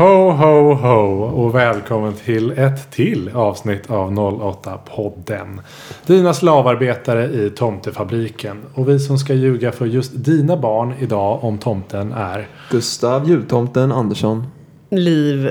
Ho, ho, ho och välkommen till ett till avsnitt av 08-podden. Dina slavarbetare i tomtefabriken. Och vi som ska ljuga för just dina barn idag om tomten är Gustav jultomten Andersson. Liv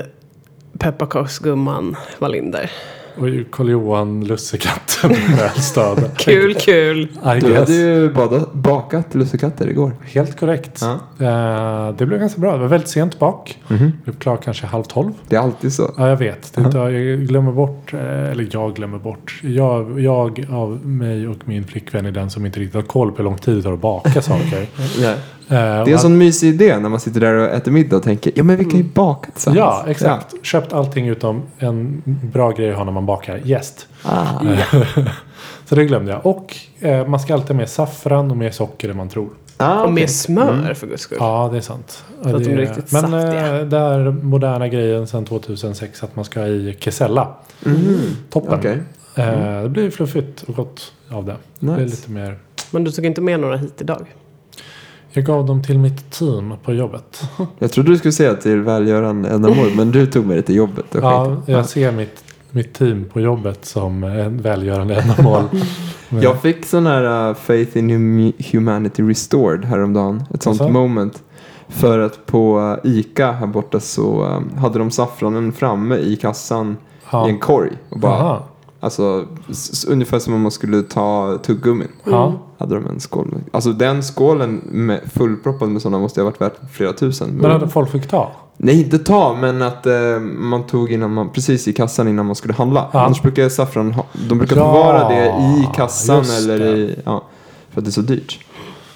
pepparkaksgumman Wallinder. Och Karl-Johan Lussekatten Välstad. Kul, kul. I Du hade ju bada, bakat lussekatter igår. Helt korrekt. Ja. Eh, det blev ganska bra. Det var väldigt sent bak. Mhm. Vi blev klar kanske halv tolv. Det är alltid så. Ja, jag vet. Det, jag glömmer bort, eh, eller jag glömmer bort. Jag, jag av mig och min flickvän är den som inte riktigt har koll på hur lång tid det tar att baka saker. Nej. Eh, Det är en sån mysig idé när man sitter där och äter middag och tänker ja men vi kan ju baka tillsammans. Ja, exakt. Köpt allting utom en bra grej att ha när man bakar. Jäst. Ah. Så det glömde jag. Och eh, man ska alltid ha med saffran och mer socker än man tror. Ah, Och med smör för guds skull. Ja, det är sant. Ja, att det de är är- riktigt Men saftiga. eh, det är moderna grejen sedan 2006 att man ska ha i kesella. Mhm. Toppen. Okej. Eh, det blir fluffigt och gott av det. Det blir Nice. lite mer. Men du tog inte med några hit idag? Jag gav dem till mitt team på jobbet. Jag trodde du skulle säga till välgörande ändamål men du tog med det till jobbet. Och Ja, jag ser mitt, mitt team på jobbet som en välgörande ändamål. Men- Jag fick sån här uh, Faith in hum- Humanity Restored häromdagen. Ett sånt Jaså? moment. För att på uh, ICA här borta så um, hade de saffranen framme i kassan ja. i en korg. Och bara, Aha. alltså, ungefär som om man skulle ta tuggummin. Ja. Hade de en skål med. Alltså den skålen med, fullproppad med sådana måste ha varit värt flera tusen. Men hade folk fick ta? Nej, inte ta, men att eh, man tog innan man, precis i kassan innan man skulle handla. Ja. Annars brukar saffran, ha, de brukar Ja, förvara det i kassan eller i, ja, för att det är så dyrt.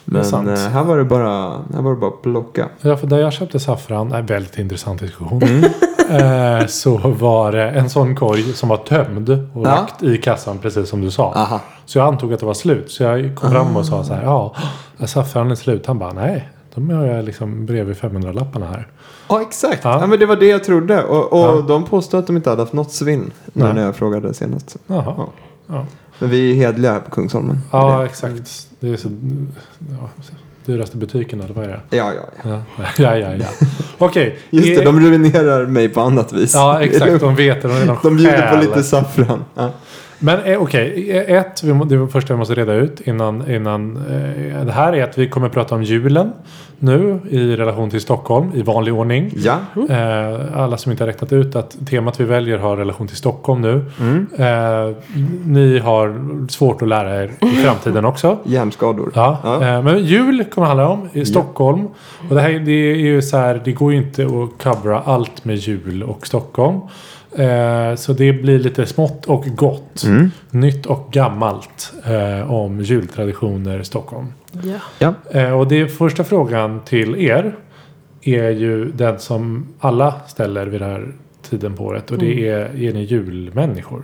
Är Men eh, här var det bara, här var det bara att plocka. Ja, för där jag köpte saffran, en väldigt intressant diskussion. Mm. Eh, så var det en sån korg som var tömd och Ja. lagt i kassan precis som du sa. Aha. Så jag antog att det var slut. Så jag kom fram och sa så här, ja, är saffranen är slut? Han bara, nej, de har jag liksom bredvid 500-lapparna här. Ja, exakt. Ja. Ja. men det var det jag trodde. Och, och Ja. de påstod att de inte hade haft något svinn nu Nej. när jag frågade senast. Jaha. Ja. Men vi är hedliga här på Kungsholmen. Ja, exakt. Det är så... Dyraste butiken eller vad är det? Ja, ja, ja. Ja, ja, ja. ja. Okej. Just det, Eh, de ruinerar mig på annat vis. Ja, exakt. De vet det. De, De bjuder på lite saffran. Ja. Men eh, okej, eh, ett, vi det var första vi måste reda ut innan, innan eh, det här är att vi kommer prata om julen nu i relation till Stockholm i vanlig ordning. ja. Eh, alla som inte har räknat ut att temat vi väljer har relation till Stockholm nu. Mm. Eh, ni har svårt att lära er i framtiden också. Hjärnskador. Ja, Ja. men jul kommer handla om i Stockholm. Och det här det är ju så här, det går ju inte att covera allt med jul och Stockholm. Eh, så det blir lite smått och gott. Mm. Nytt och gammalt eh, om jultraditioner i Stockholm. Ja. Ja. Eh, och det första frågan till er är ju den som alla ställer vid den här tiden på året. Och det är, är ni julmänniskor?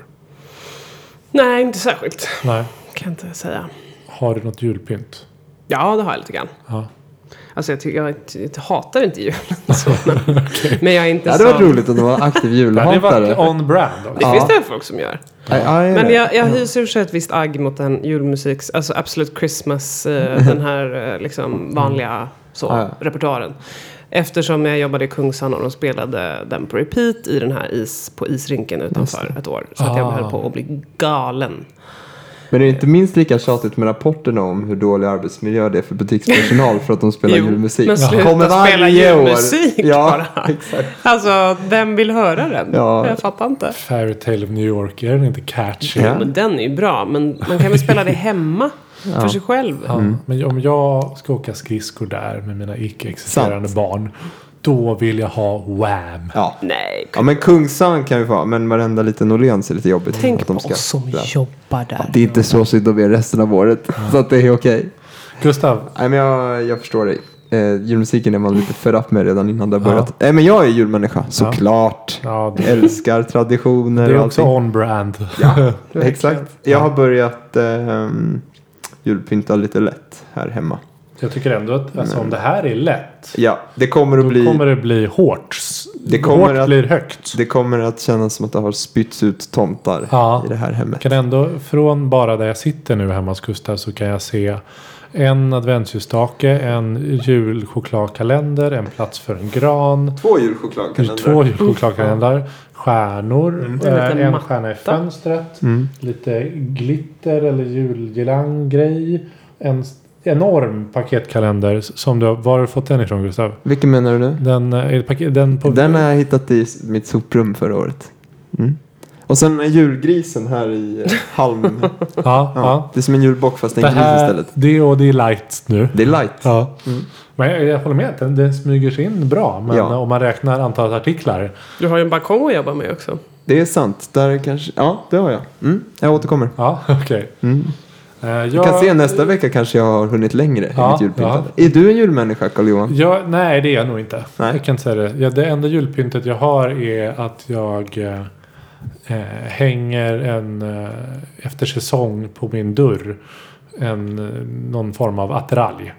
Nej, inte särskilt. Nej. Kan inte säga. Har du något julpynt? Ja, det har jag lite grann. Ja. Alltså jag, tycker, jag, jag hatar inte julen. Så, men, men jag är inte Det hade så... varit roligt om de var aktiv Ja, det var julhatare. on brand. Det Också. Ja. finns det folk som gör. Ja, ja, Men ja. jag, jag hyser i och för sig ett visst agg mot den julmusiks, alltså Absolute Christmas, eh, den här eh, liksom vanliga så, Ja, ja. repertoaren. Eftersom jag jobbade i Kungsan och de spelade den på repeat i den här is, på isrinken utanför ett år. Så att jag Ah. höll på att bli galen. Men det är inte minst lika tjatigt med rapporterna om hur dålig arbetsmiljö det är för butikspersonal för att de spelar Jo, julmusik. men sluta Kommer varje spela år. julmusik ja, bara. Exakt. Alltså, vem vill höra den? Ja. Jag fattar inte. Fairy Tale of New York, är den inte catchy? Ja. Men den är ju bra, men man kan väl spela det hemma för sig själv. Ja, Men om jag ska åka skridskor där med mina icke-existerande barn. Då vill jag ha Wham. Ja. Nej, ja, men Kungsan kan vi få ha. Men varenda liten Åhléns är lite jobbigt. tänk att på de ska oss som där. jobbar där. Det är inte så synd om er resten av året. Så att det är okej. Gustav, Nej, men jag, jag förstår dig. Eh, julmusiken är man lite fed up med redan innan det har börjat. Nej, men jag är julmänniska, såklart. ja, det, Älskar traditioner det är och också allting. on brand. Ja, exakt. Jag har börjat eh, julpynta lite lätt här hemma. Jag tycker ändå att alltså, om det här är lätt. Ja, det kommer att Då bli... kommer det bli hårt. Det kommer hårt att- blir högt. Det kommer att kännas som att det har spytts ut tomtar Ja. i det här hemmet. kan ändå, från bara där jag sitter nu hemma hos Gustav så kan jag se En adventsljusstake, en julchokladkalender, en plats för en gran. Två julchokladkalendrar. Två julchokladkalendrar. Stjärnor. En eh, En matta. stjärna i fönstret. Mm. Lite glitter eller julgirlanggrej. En enorm paketkalender. Som du har, var har du fått den ifrån Gustav? Vilken menar du nu? Den, eh, är paket, den på... Den har jag hittat i mitt soprum förra året. Mm. Och sen är julgrisen här i eh, halm. Ja, Ja, ja. Det är som en julbock fast en Det gris här, istället. det och det är light nu. Det är light. Ja. Mm. Men jag, jag håller med. Den, den smyger sig in bra. Men Ja. om man räknar antalet artiklar. Du har ju en balkong att jobba med också. Det är sant. Där kanske... Ja, det har jag. Mm. Jag återkommer. Ja, okej. Mm. Eh, jag- kan se nästa vecka kanske jag har hunnit längre i Ja, mitt julpyntande. Är du en julmänniska Carl-Johan? Ja, nej, det är jag nog inte. Nej. Jag kan säga det. Ja, det enda julpyntet jag har är att jag eh, eh, hänger en eh, efter säsong på min dörr. En, eh, någon form av attiralj.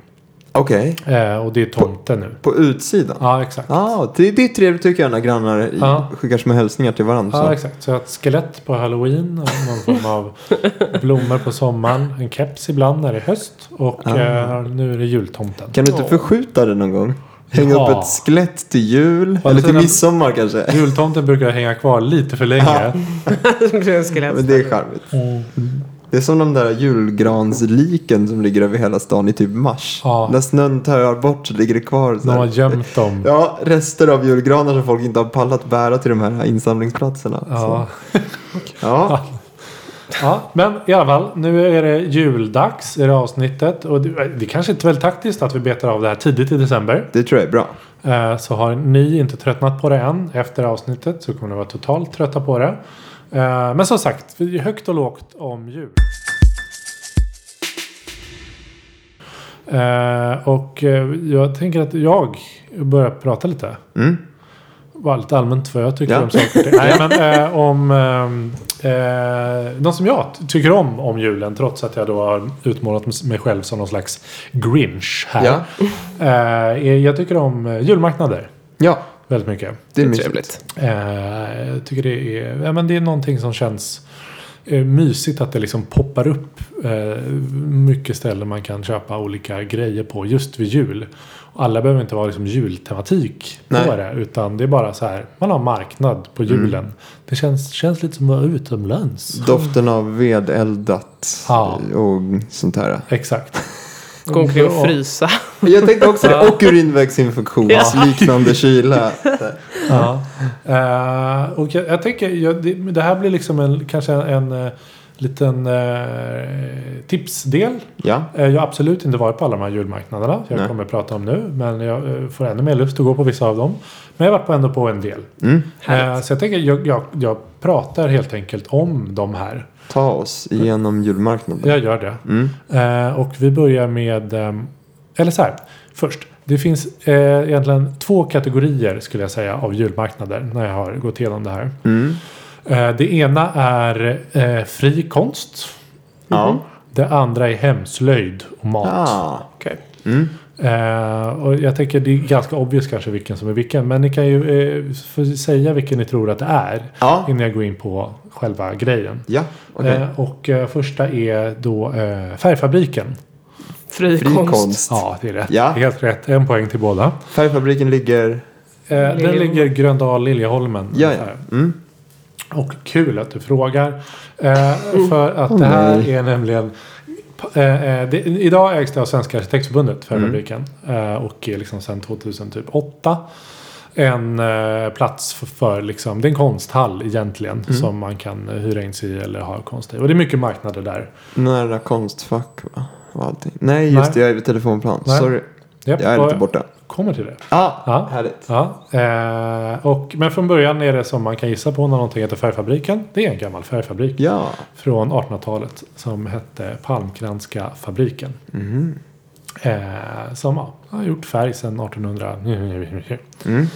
Okej. Eh, och det är tomten nu. På utsidan? Ja, exakt. Ja, det, det är trevligt tycker jag när grannar Ja. skickar små hälsningar till varandra. Ja, så. exakt. Så jag har ett skelett på halloween. Någon form av blommor på sommaren. En keps ibland när det är höst. Och Ah. eh, nu är det jultomten. Kan du inte Ja. förskjuta det någon gång? Hänga Ja. upp ett skelett till jul? Andra eller till midsommar kanske? Jultomten brukar hänga kvar lite för länge. Skelett. Men det är charmigt. Mm. Det är som de där julgransliken som ligger över hela stan i typ mars. Ja. När snön tar bort så ligger det kvar. Så De har gömt dem. Ja, rester av julgranar som folk inte har pallat bära till de här insamlingsplatserna. Ja. Ja. ja, men i alla fall. Nu är det juldags i det avsnittet. Och det, det kanske inte är väldigt taktiskt att vi betar av det här tidigt i december. det tror jag är bra. Eh, Så har ni inte tröttnat på det än efter avsnittet så kommer ni vara totalt trötta på det. Eh, Men som sagt, högt och lågt om jul. Eh, Och eh, jag tänker att jag börjar prata lite. Mm. Var lite allmänt vad jag tycker Ja. om saker. Nej, men om... Eh, något som jag ty- tycker om om julen trots att jag då har utmålat mig själv som någon slags grinch här. Ja. Eh, jag tycker om julmarknader ja, väldigt mycket. det är Det är trevligt. Eh, jag tycker det är, ja, men det är någonting som känns eh, mysigt att det liksom poppar upp eh, mycket ställen man kan köpa olika grejer på just vid jul. Och alla behöver inte vara liksom jultematik på Nej. det utan det är bara så här man har marknad på julen. Det känns, känns lite som att vara utomlands. Doften av vedeldat Ja. och sånt här. Exakt. Gå omkring och Ja. frysa. Jag tänkte också det. Och urinvägsinfektion. Liknande kyla. Ja. Eh, och jag, jag tänker, jag, det, det här blir liksom en, kanske en, en eh, liten eh, tipsdel. Ja. Eh, jag har absolut inte varit på alla de här julmarknaderna. Jag Nej. kommer att prata om nu. Men jag får ännu mer lust att gå på vissa av dem. Men jag har varit på ändå på en del. Mm. Eh, så jag tänker, jag, jag, jag pratar helt enkelt om de här. Ta oss igenom julmarknaden. Jag gör det. Mm. Eh, och vi börjar med... ehm, eller så här. Först. Det finns eh, egentligen två kategorier skulle jag säga av julmarknader. När jag har gått igenom det här. Mm. Eh, det ena är eh, fri konst. Ja. Det andra är hemslöjd och mat. Ah. Okej. Mm. Eh, och jag tänker det är ganska obvious kanske vilken som är vilken. Men ni kan ju eh, säga vilken ni tror att det är. Ja. Innan jag går in på själva grejen. Ja. Okej. Eh, och eh, första är då eh, Färgfabriken. Fri, Fri konst. konst. Ja, det är rätt. Ja. Helt rätt. En poäng till båda. Färgfabriken ligger... Eh, den ligger Gröndal Liljeholmen. Ja, ja. Mm. Och kul att du frågar. Eh, för att det här nej. är nämligen... Eh, eh, det, idag ägs det av Svenska Arkitektförbundet, Mm. Färgfabriken. Eh, och är liksom sedan 2008 en eh, plats för, för liksom, det är en konsthall egentligen. Mm. Som man kan hyra in sig i eller ha konst i. Och det är mycket marknader där. Nära Konstfack va? Och allting. Nej, just Nej. det. Jag är vid telefonplan. Nej. Sorry. Japp, Jag är lite borta. Kommer till det. Ah, Ja. härligt. Ja, eh, och, men från början är det som man kan gissa på när någonting heter Färgfabriken. Det är en gammal färgfabrik Ja. från 1800-talet som hette Palmkranska fabriken. Mhm. Eh, som ja, har gjort färg sedan 1800. Mm.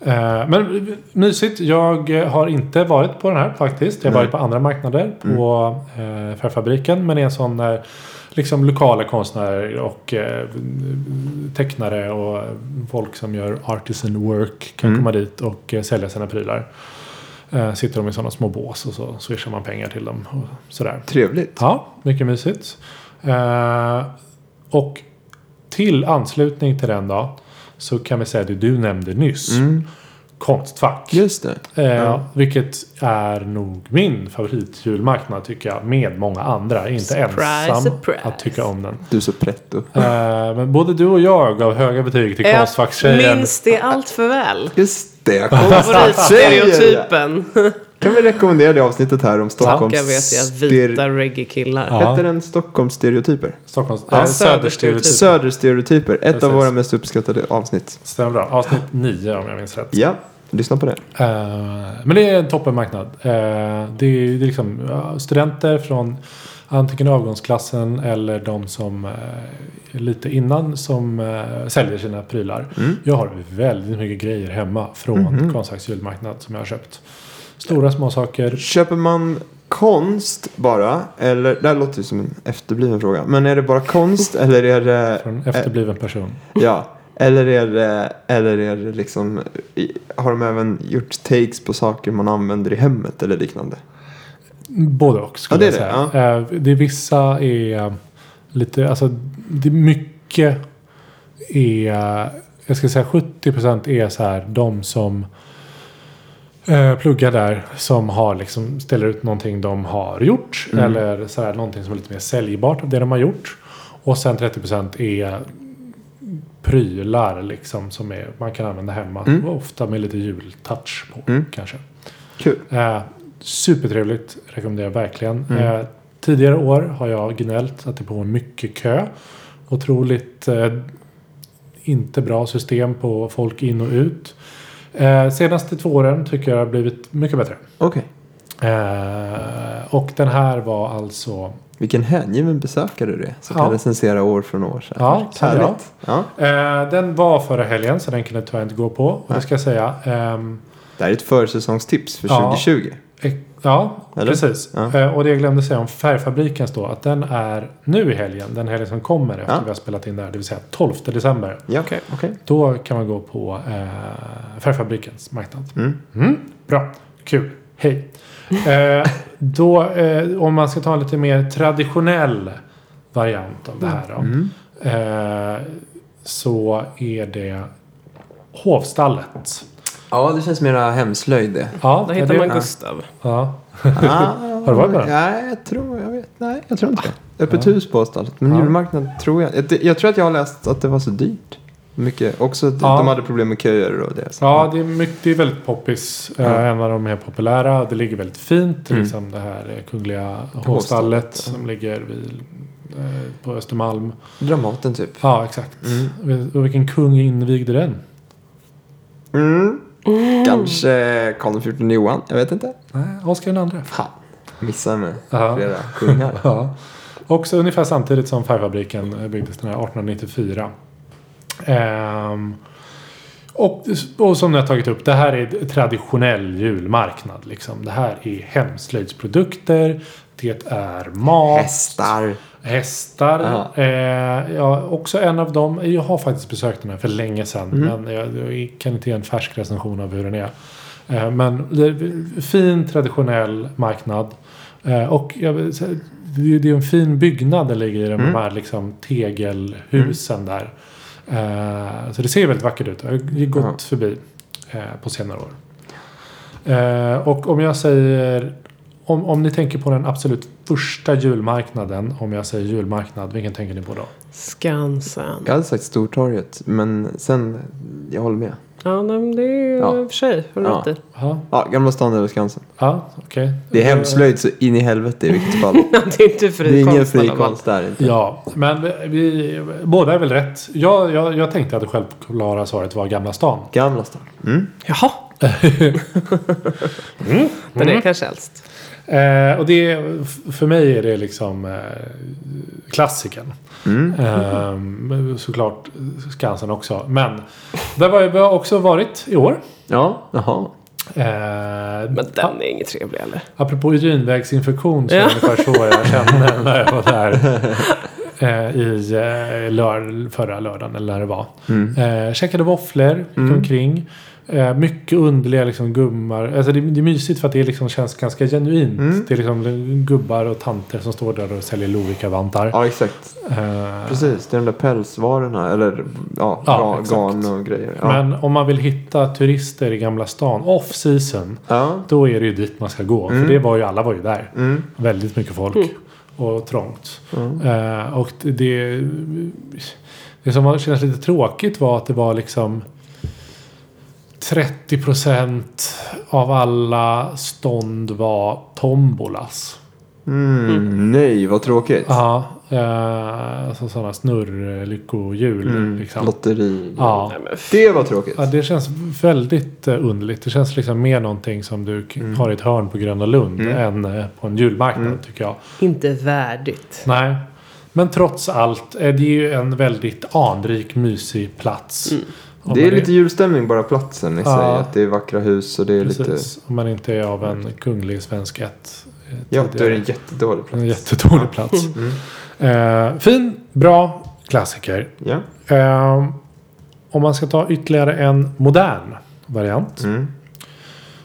Eh, men mysigt. Jag har inte varit på den här faktiskt. Jag har varit på andra marknader på eh, Färgfabriken. Men det är en sån där liksom lokala konstnärer och eh, tecknare och folk som gör artisan work kan Mm. komma dit och eh, sälja sina prylar. Eh, sitter de i sådana små bås och så swishar man pengar till dem och sådär. Trevligt. Ja, mycket mysigt. Och till anslutning till den då. Så kan vi säga det du nämnde nyss. Mm. Konstfack. Just det. Eh, Ja. Vilket är nog min favoritjulmarknad tycker jag. Med många andra. Inte Surprise, ensam surprise. att tycka om den. Du är så pretto. Eh, men både du och jag gav höga betyg till Jag Konstfackstjejen. minns det allt för väl. Just det. Favoritstereotypen. Kan vi rekommendera det avsnittet här om Stockholms... Jag vet jag, vita reggae-killar. Ja. Heter den Stockholms stereotyper? Stockholms... Ja, eh, söderstereotyp. söderstereotyp. Söderstereotyper. Ett Precis. av våra mest uppskattade avsnitt. Stämmer bra. Avsnitt 9 om jag minns rätt. Ja, lyssna på det. Eh, men det är en toppenmarknad. Uh, det är, det är liksom studenter från antingen avgångsklassen eller de som eh, lite innan som eh, säljer sina prylar. Mm. Jag har väldigt mycket grejer hemma från Mhm. Konstfacks julmarknad som jag har köpt. Stora små saker. Köper man konst bara? Eller, det här låter ju som en efterbliven fråga. Men är det bara konst eller är det... Från efterbliven person. Ja. Eller är det, eller är det liksom... Har de även gjort takes på saker man använder i hemmet eller liknande? Både och skulle Ja, det är jag det, säga. Eh, det vissa är lite, alltså det är mycket är, jag ska säga 70% är så här de som eh, pluggar där som har liksom, ställer ut någonting de har gjort. Mm. Eller så här, någonting som är lite mer säljbart av det de har gjort. Och sen 30% är prylar liksom som är, man kan använda hemma. Mm. Ofta med lite jultouch på Mm. kanske. Kul. Eh, supertrevligt, rekommenderar jag verkligen. Mm. Eh, tidigare år har jag gnällt att det är på mycket kö. Otroligt eh, inte bra system på folk in och ut. Eh, senaste två åren tycker jag har blivit mycket bättre. Okej. Eh, och den här var alltså... Vilken hängiven besökare du är. Som Ja. kan recensera år från år. Så här. Ja, det. Härligt. Ja. Eh, den var förra helgen så den kunde jag inte gå på. Och det ska jag säga. ehm, Det här är ett försäsongstips för Ja. 2020. Eh, Ja, Eller? precis. Eh, Och det jag glömde säga om Färgfabrikens då. Att den är nu i helgen. Den helgen som kommer efter vi har spelat in där. Det vill säga 12 december. Ja, Okej. okej. Då kan man gå på eh, Färgfabrikens marknad. Mm. Mm, bra, kul, hej. Eh, då, eh, om man ska ta en lite mer traditionell variant av det här då. Mm. Eh, så är det Hovstallet. Ja, det känns mera hemslöjd det. Ja, Där hittar det- man ja. Gustav. Ja. Har du varit med? Nej, jag tror, jag vet, nej, jag tror inte det. Öppet Ja. hus på stallet. Men Ja. julmarknad tror jag. jag. Jag tror att jag har läst att det var så dyrt. Mycket. Också att Ja. de hade problem med köer och det. Ja, det är, mycket, det är väldigt poppis. Ja. en av de mer populära. Det ligger väldigt fint. Mm. Liksom det här eh, kungliga Hovstallet, som ligger vid, eh, på Östermalm. Dramaten typ. Ja, exakt. Mm. Och vilken kung invigde den? Mm. Kanske Karl XIV Johan. Jag vet inte. Nej, Oscar den andra. Fan. Missar med Ja. flera kungar. Ja. Också ungefär samtidigt som Färgfabriken byggdes den här 1894. Ehm, och, och som har tagit upp, det här är traditionell julmarknad. Liksom. Det här är hemslöjdsprodukter. Det är mat. Hästar. Hästar. Ja. Eh, ja, också en av dem. Jag har faktiskt besökt den här för länge sedan. Mm. Men jag, jag kan inte ge en färsk recension av hur den är. Eh, men det är fin traditionell marknad. Eh, och jag, det är en fin byggnad det ligger i de Mm. här liksom, tegelhusen där. Eh, så det ser väldigt vackert ut. Jag har gått Ja. förbi eh, på senare år. Eh, och om jag säger om, om ni tänker på den absolut första julmarknaden. Om jag säger julmarknad. Vilken tänker ni på då? Skansen. Jag hade sagt Stortorget. Men sen, jag håller med. Ja, nej, men det är Ja. i och för sig. Har du Ja. rätt i. Ja, Ja, Gamla stan över Skansen. ja okej. Det är hemslöjd så in i helvete i vilket fall. det är inte fri Det är ingen konst i fri alla fall. konst där inte. Ja, men vi, vi, båda är väl rätt. Jag, jag, jag tänkte att det självklara svaret var Gamla stan. Gamla stan. Mm. Jaha. Mm. Den är kanske äldst. Eh, och det, för mig är det liksom eh, klassikern. Mm. Eh, såklart Skansen också. Men där var jag, har också varit i år. Ja, jaha. Eh, Men den är inget trevlig eller? Apropå urinvägsinfektion så är det ungefär så jag kände när jag var där. Eh, I eh, lör, förra lördagen eller när det var. Mm. Eh, käkade våfflor, Mm. omkring. Eh, mycket underliga liksom gummar. Alltså det, det är mysigt för att det liksom känns ganska genuint. Mm. Det är liksom gubbar och tanter som står där och säljer Lovikka-vantar. Ja, exakt. Eh, Precis, det är de där pälsvarorna. Eller ja, Ja, garn och grejer. Ja. Men om man vill hitta turister i Gamla stan off season. ja. Då är det ju dit man ska gå. Mm. För det var ju, alla var ju där. Mm. Väldigt mycket folk. Mm. Och trångt. Ja. Eh, och det, det, det som var- kändes lite tråkigt var att det var liksom 30 procent av alla stånd var tombolas. Mm, nej, vad tråkigt. Ja, eh, alltså sådana snurrlyckohjul. Mm, Liksom. Lotteri. Ja. Nej, Det var tråkigt. Ja, det känns väldigt eh, underligt. Det känns liksom mer någonting som du Mm. har i ett hörn på Gröna Lund Mm. än eh, på en julmarknad Mm. tycker jag. Inte värdigt. Nej. Men trots allt är det ju en väldigt anrik, mysig plats. Mm. Om Det är man lite julstämning bara platsen i Ja. sig. Att det är vackra hus och det är lite... Precis. Om man inte är av en kunglig svensk ett. Ja, då är det en jättedålig plats. en jättedålig plats. Mm. Eh, fin, bra klassiker. Ja. Eh, om man ska ta ytterligare en modern variant. Mm.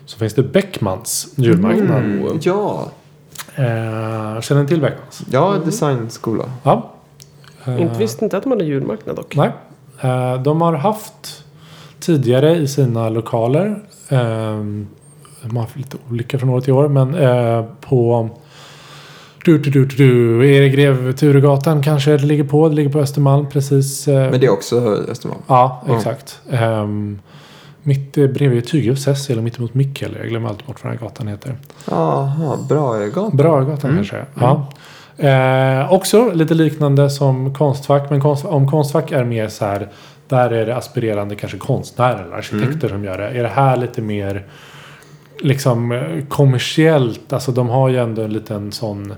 Så finns det Beckmans julmarknad. Mm. Ja. Eh, känner ni till Beckmans? ja, designskola. Ja. Eh, Inte visste inte att de hade julmarknad dock. Nej. Eh, de har haft tidigare i sina lokaler. Eh, de har haft lite olika från år till år. Men eh, på du, du, du, du, Erik Grev Turegatan kanske det ligger på. Det ligger på Östermalm precis. eh, Men det är också Östermalm. Ja, exakt. Um, mitt bredvid Tygeus Cecil och mitt emot Mikkel. Jag glömmer alltid bort vad den här gatan heter. Jaha, bra gatan. Bragatan Mm. kanske. Ja. Eh, också lite liknande som Konstfack. Men konst, om Konstfack är mer så här. Där är det aspirerande kanske konstnärer eller arkitekter som gör det. Är det här lite mer liksom eh, kommersiellt? Alltså de har ju ändå en liten sån.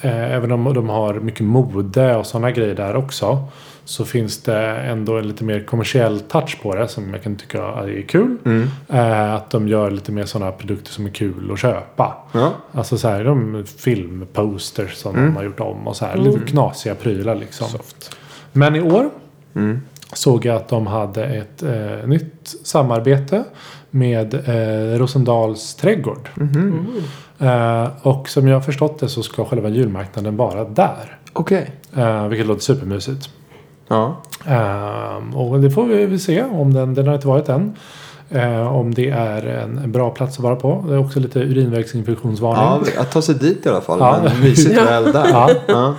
Eh, även om de har mycket mode och sådana grejer där också. Så finns det ändå en lite mer kommersiell touch på det som jag kan tycka är kul. Mm. Eh, att de gör lite mer sådana produkter som är kul att köpa. Ja. Alltså så här, de filmposters som Mm. de har gjort om och så här. Lite knasiga prylar liksom. Men i år Mm. såg jag att de hade ett eh, nytt samarbete med eh, Rosendals trädgård. Mhm. Eh, och som jag har förstått det så ska själva julmarknaden vara där. Okej. Eh, vilket låter supermysigt. Ja. Eh, och det får vi väl se om den, den har inte varit än. Eh, om det är en, en bra plats att vara på. Det är också lite urinvägsinfektionsvarning. ja, att ta sig dit i alla fall. Ja. Men mysigt Ja. väl där. Ja. Ja.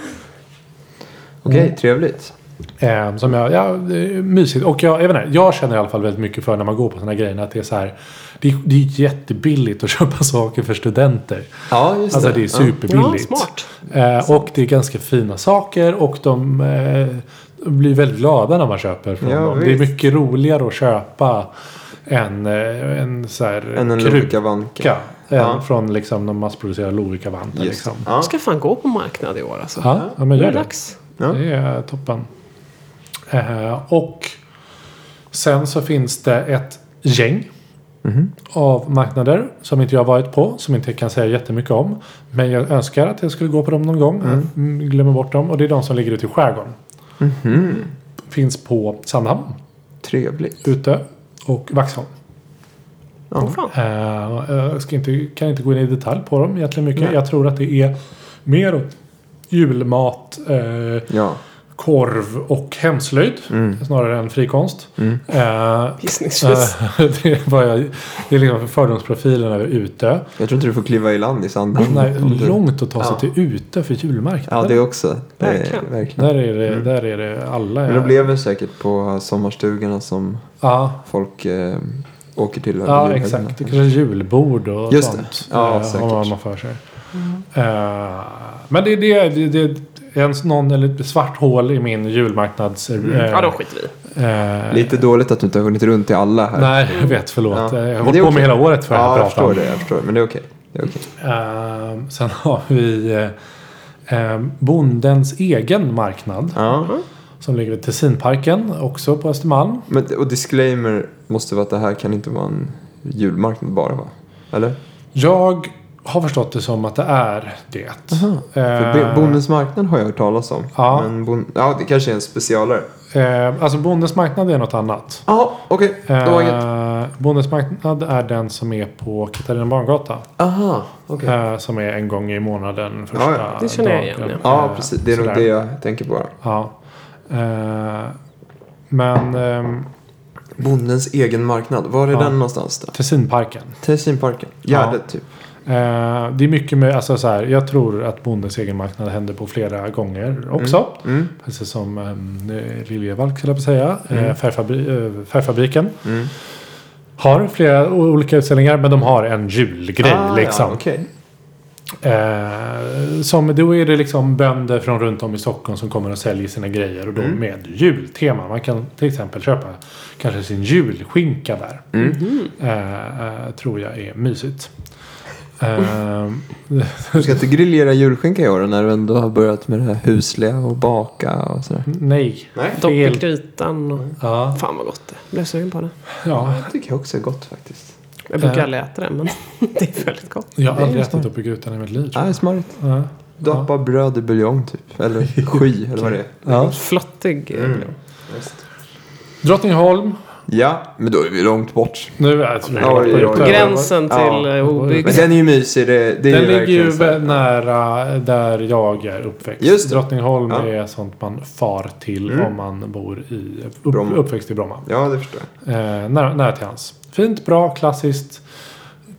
Okej, Mm. trevligt. Eh, som jag, ja, mysigt. Och jag, jag, inte, jag känner i alla fall väldigt mycket för när man går på sådana grejer. Att det är så här. Det, är- det är jättebilligt att köpa saker för studenter. Ja, just Alltså det. det är Ja, superbilligt. smart. Eh, och det är ganska fina saker. Och de eh, blir väldigt glada när man köper från Ja, dem. Det är mycket roligare att köpa en, en så här Än en kruka. Lovikka-vanka. Än Ja. från liksom de massproducerade Lovikka-vantar. Just Liksom. det. Ja. Jag ska fan gå på marknad i år alltså. Ja, ja, men gör det det. dags. Ja. Det är toppen. Eh, och sen så finns det ett gäng Mhm. av marknader som inte jag har varit på. Som inte jag kan säga jättemycket om. Men jag önskar att jag skulle gå på dem någon gång. Mm. Glömmer bort dem. Och det är de som ligger ute i skärgården. Mhm. Finns på Sandhamn, Trevligt. Ute och Vaxholm. Ja. jag ska inte, kan inte gå in i detalj på dem egentligen mycket. Nej. Jag tror att det är mer åt julmat, eh, Ja. Korv och hemslöjd. Mm. Snarare än frikonst. Mm. Eh, Gissningsvis. eh, det, är det är liksom fördomsprofilen över Utö. Jag tror inte du får kliva i land i Sandhamn. Nej, långt att ta sig Ja. till Utö för julmarknad. Ja, det också. Det är, Verkligen. verkligen. Där är det, Mm. där är det alla. Men de lever säkert på sommarstugorna som ja, folk eh, åker till. ja exakt. Det kanske är julbord och Just det. sånt. Ja, eh, säkert. Har man för sig. Eh, men det, det, det, det är en, någon, eller ett svart hål i min julmarknads... Mm. eh, Ja, då skiter vi i. eh, Lite dåligt att du inte har hunnit runt i alla här. Nej, jag vet. Förlåt. Ja. Jag har hållit på okej. med hela året för att Ja, jag prata förstår om. det. Jag förstår det. Men det är okej. Det är okej. Ehm, sen har vi eh, ehm, Bondens egen marknad. Ja. Som ligger vid Tessinparken. Också på Östermalm. Men, och disclaimer måste vara att det här kan inte vara en julmarknad bara va? Eller? Jag har förstått det som att det är det. För Eh, Bondens marknad har jag hört talas om. Ja. Men bon- ja, det kanske är en specialare. eh, alltså Bondens marknad är något annat. Ja, okej. Då var inget. Eh, Bondens marknad är den som är på Katarina Barngata. Aha, okej. Eh, som är en gång i månaden. Första Ja, ja. Det känner jag igen. Ja, Eh, precis. Det är nog det jag tänker på. Ja. Eh, men ehm, Bondens egen marknad. Var är Ja. den någonstans då? Tessinparken. Tessinparken. Gärdet typ. Eh, det är mycket med, alltså så här, jag tror att Bondens egen marknad händer på flera gånger också. Mm. Precis som um, Liljevalchs, skulle jag på säga. Mm. Eh, färgfabri- eh, färgfabriken. Mm. Har flera olika utställningar men de har en julgrej Ah, liksom. Ja, okej. Eh, som, då är det liksom bönder från runt om i Stockholm som kommer och säljer sina grejer och då Mm. med jultema. Man kan till exempel köpa kanske sin julskinka där. Mm. Eh, eh, tror jag är mysigt. Eh, Du ska inte grillera julskinka i år när du ändå har börjat med det här husliga och baka och sådär? nej. Nej. Dopp i Fel. grytan och... Ja, Fan vad gott det Blev sugen på det. ja. Det tycker jag också är gott faktiskt. Jag brukar Eh. aldrig äta det men det är väldigt gott. Jag har aldrig ätit upp i grytan i mitt liv. tror Nej, jag. smarrigt. Ja. Doppa bröd i buljong typ. Eller sky eller vad det är. Ja. Flottig. eh, Mm. blev. Drottningholm. Ja, men då är vi långt bort. Nu är alltså, Oj, oj, oj. Gränsen till Ja. ja. Men den är ju mysig. Det, det är Den ju ligger ju så. nära där jag är uppväxt. Just det. Drottningholm Ja. är sånt man far till Mm. om man bor i upp, Bromma. uppväxt i Bromma. Ja, det förstår jag. Eh, nära, nära till hans. Fint, bra, klassiskt.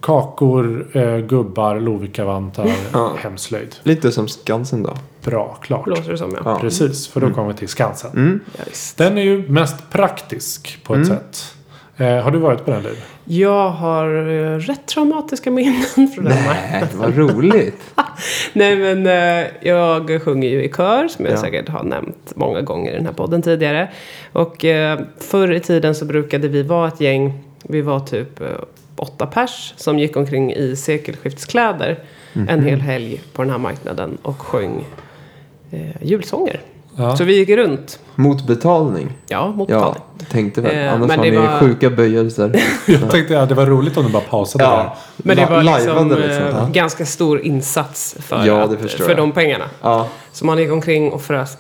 Kakor, eh, gubbar, Lovikkavantar, Ja. hemslöjd. Lite som Skansen då. Bra, klart. Låter det som ja. Ja. Precis, för då kommer vi till Skansen. Mm. ja visst. Den är ju mest praktisk på ett Mm. sätt. Eh, har du varit på den Liv? Jag har eh, rätt traumatiska minnen från den marknaden. Nej, vad roligt. Nej men eh, jag sjunger ju i kör som jag Ja. säkert har nämnt många gånger i den här podden tidigare. Och eh, förr i tiden så brukade vi vara ett gäng, vi var typ eh, åtta pers som gick omkring i sekelskiftskläder Mhm. en hel helg på den här marknaden och sjöng eh, julsånger. Ja. Så vi gick runt, Mot betalning. ja mot Ja, betalning. tänkte väl. Eh, Annars men har det ni var- sjuka böjelser. Jag tänkte att det var roligt om du bara pausade där. Ja, Men det var liksom, liksom. eh, Ja. ganska stor insats för, Ja, att, för de pengarna. Ja, Så man gick omkring och frös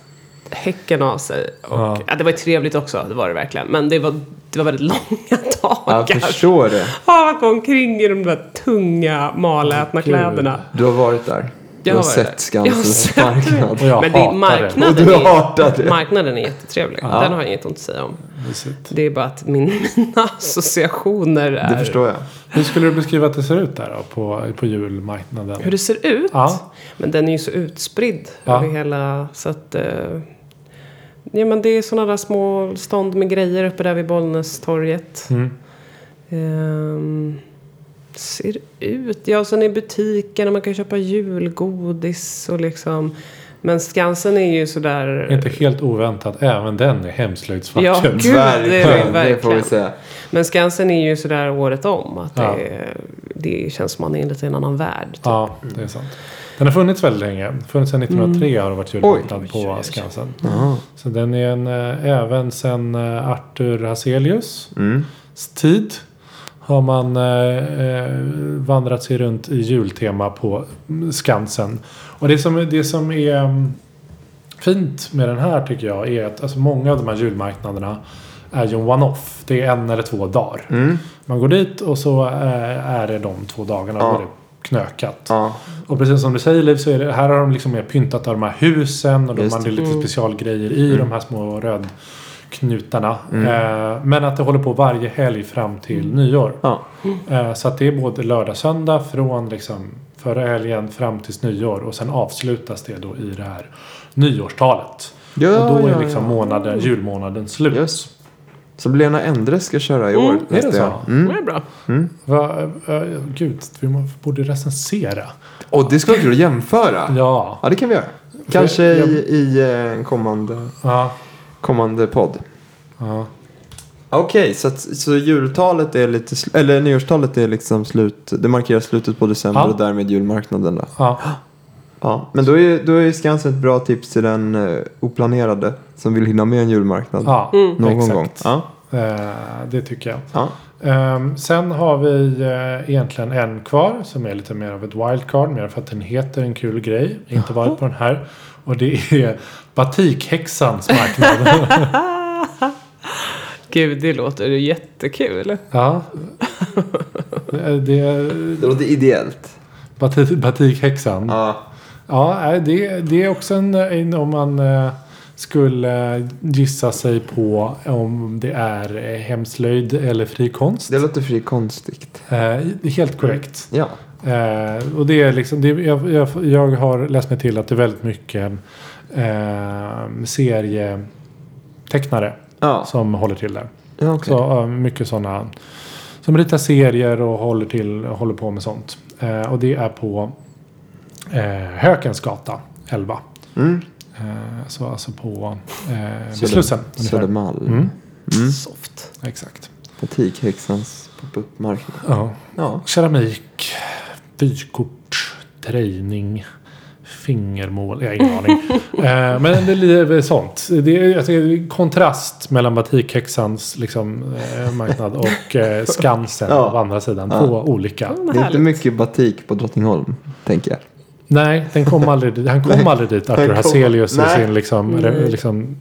häcken av sig. Och, Ja. ja. det var ju trevligt också, det var det verkligen. Men det var, det var väldigt långa dagar. jag förstår det. Ja, att gå omkring i de där tunga, malätna Gud. kläderna. Du har varit där. Jag har har sett där. Jag har Skansens sett det. marknad. Och jag Men det, det. marknaden, Och du hatar det. marknaden är jättetrevlig. Ja. Den har jag inget ont att säga om. Mysigt. Det är bara att min, mina associationer är... Det förstår jag. Hur skulle du beskriva att det ser ut där då, på, på julmarknaden? Hur det ser ut? Ja. Men den är ju så utspridd Ja. över hela... Så att... Ja, men det är sådana där små stånd med grejer uppe där vid Bollnästorget. Mm. Ehm, ser ut? Ja, sen i butiken och man kan köpa julgodis och liksom... Men Skansen är ju sådär... Inte helt oväntat, även den är hemslöjdsfacken. Ja, gud. det är det Verkligen, det får vi säga. Men Skansen är ju sådär året om. Att Ja. det, det känns som man är lite i en annan värld. Typ. Ja, det är sant. Den har funnits väldigt länge. Funnits sedan 1903 har det varit julmarknad Oj. på Oj, oj, oj. Skansen. Ja. Så den är en, eh, även sedan eh, Arthur Hazelius Mm. tid har man eh, eh, vandrat sig runt i jultema på mm, Skansen. Och det som, det som är mm, fint med den här tycker jag är att alltså, många av de här julmarknaderna är ju en one-off. Det är en eller två dagar. Mm. Man går dit och så eh, är det de två dagarna. Ja. Knökat. Ja. Och precis som du säger Liv så är det, här har de liksom mer pyntat av de här husen och de det. lite Mm. specialgrejer i Mm. de här små rödknutarna. Mm. Eh, men att det håller på varje helg fram till nyår. Ja. Eh, så att det är både lördag söndag från liksom förra helgen fram tills nyår och sen avslutas det då i det här nyårstalet. Ja, och då är liksom ja. månaden, julmånaden slut. Just. Som Lena Endre ska köra i Mm, år. är det så? jag. Det Mm. är bra. Va, eh, gud, vi borde recensera. Och det ska vara kul att jämföra. Ja. Ja. det kan vi göra. Kanske jag- i, i eh, en kommande, Ja. kommande podd. ja. Okej, så, att, så jultalet är lite, eller nyårstalet är liksom slut, det markerar slutet på december Ja. och därmed julmarknaden då. ja. Ja, men då är, då är Skansen ett bra tips till den uh, oplanerade som vill hinna med en julmarknad ja. Mm. någon exakt. gång. Ja, Eh, det tycker jag. ja. Ehm, sen har vi eh, egentligen en kvar som är lite mer av ett wildcard. Mer för att den heter en kul grej. Inte varit på den här. Och det är Batikhäxans marknad. Gud, det låter ju jättekul. Ja. Det, det, Det låter ideellt. batik, batikhäxan. Ja. Ja, det, det är också en, om man eh, skulle gissa sig på om det är eh, hemslöjd eller fri konst. Det låter fri konstigt. Eh, helt korrekt. Ja. Eh, och det är liksom, det, jag, jag, jag har läst mig till att det är väldigt mycket eh, serietecknare Ja, som håller till där. ja okej. Så mycket sådana som ritar serier och håller, till, håller på med sånt. Och det är på eh, Hökensgata 11. Mm. Eh, så alltså på eh, vid Slussen. Södermalm. Mm, Mm. Soft. exakt. Butikshäxans pop-up-marknad. Ja. Ja. Keramik, vykort, drejning, fingermål. Jag har ingen aning. eh, men det är sånt. Det är, jag tycker, kontrast mellan batikhäxans liksom, eh, marknad och eh, Skansen Ja. på andra sidan. Ja. Två olika. Vad Det är inte mycket batik på Drottningholm, tänker jag. Nej, den kom aldrig, dit. han kom aldrig dit. han Arthur kom- Hazelius i Nej. sin liksom, re, Nej. liksom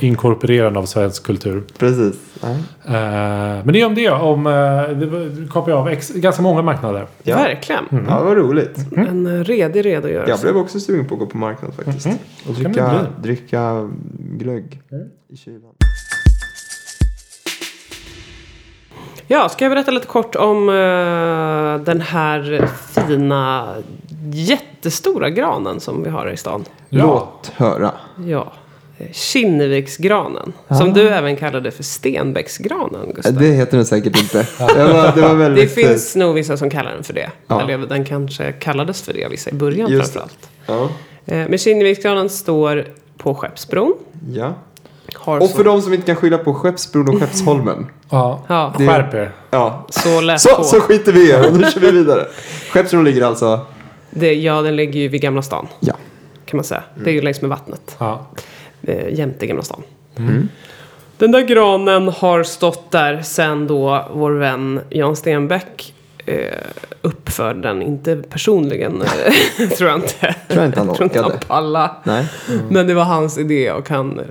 inkorporerande av svensk kultur. Precis. Eh, men det är om det. Om, uh, det var- kapar jag av ex, ganska många marknader. Ja. Verkligen. Ja, vad roligt. En eh, redig redogörelse. Jag blev också sugen på att gå på marknad faktiskt. Mhm. Och dricka, dricka glögg i kylan. Ja, ska jag berätta lite kort om eh, den här fina jättestora granen som vi har i stan. Ja. Låt höra. Ja. Kinneviksgranen. Ah. Som du även kallade för Stenbäcksgranen, Gustav. Det heter den säkert inte. Det var, det var Det väldigt... finns nog vissa som kallar den för det. Ja. Eller den kanske kallades för det, vissa i början Just det. framförallt. Ja. Eh, Men Kinneviksgranen står på Skeppsbron. ja. Har Och så, för de som inte kan skylla på Skeppsbron och Skeppsholmen. Ja. Ja, Det- Skärp er. Ja. så Så, på. så skiter vi i och nu kör vi vidare. Skeppsbron ligger alltså... Det, ja, den ligger ju vid Gamla stan. Ja. Kan man säga. Det är ju längs med vattnet. Ja. eh, jämte Gamla stan. Mm. Den där granen har stått där sen då vår vän Jan Stenbeck eh, uppförde den. Inte personligen, eh, tror jag inte. Tror jag inte han tror inte han orkade. pallade. Nej. Men det var hans idé och han, eh,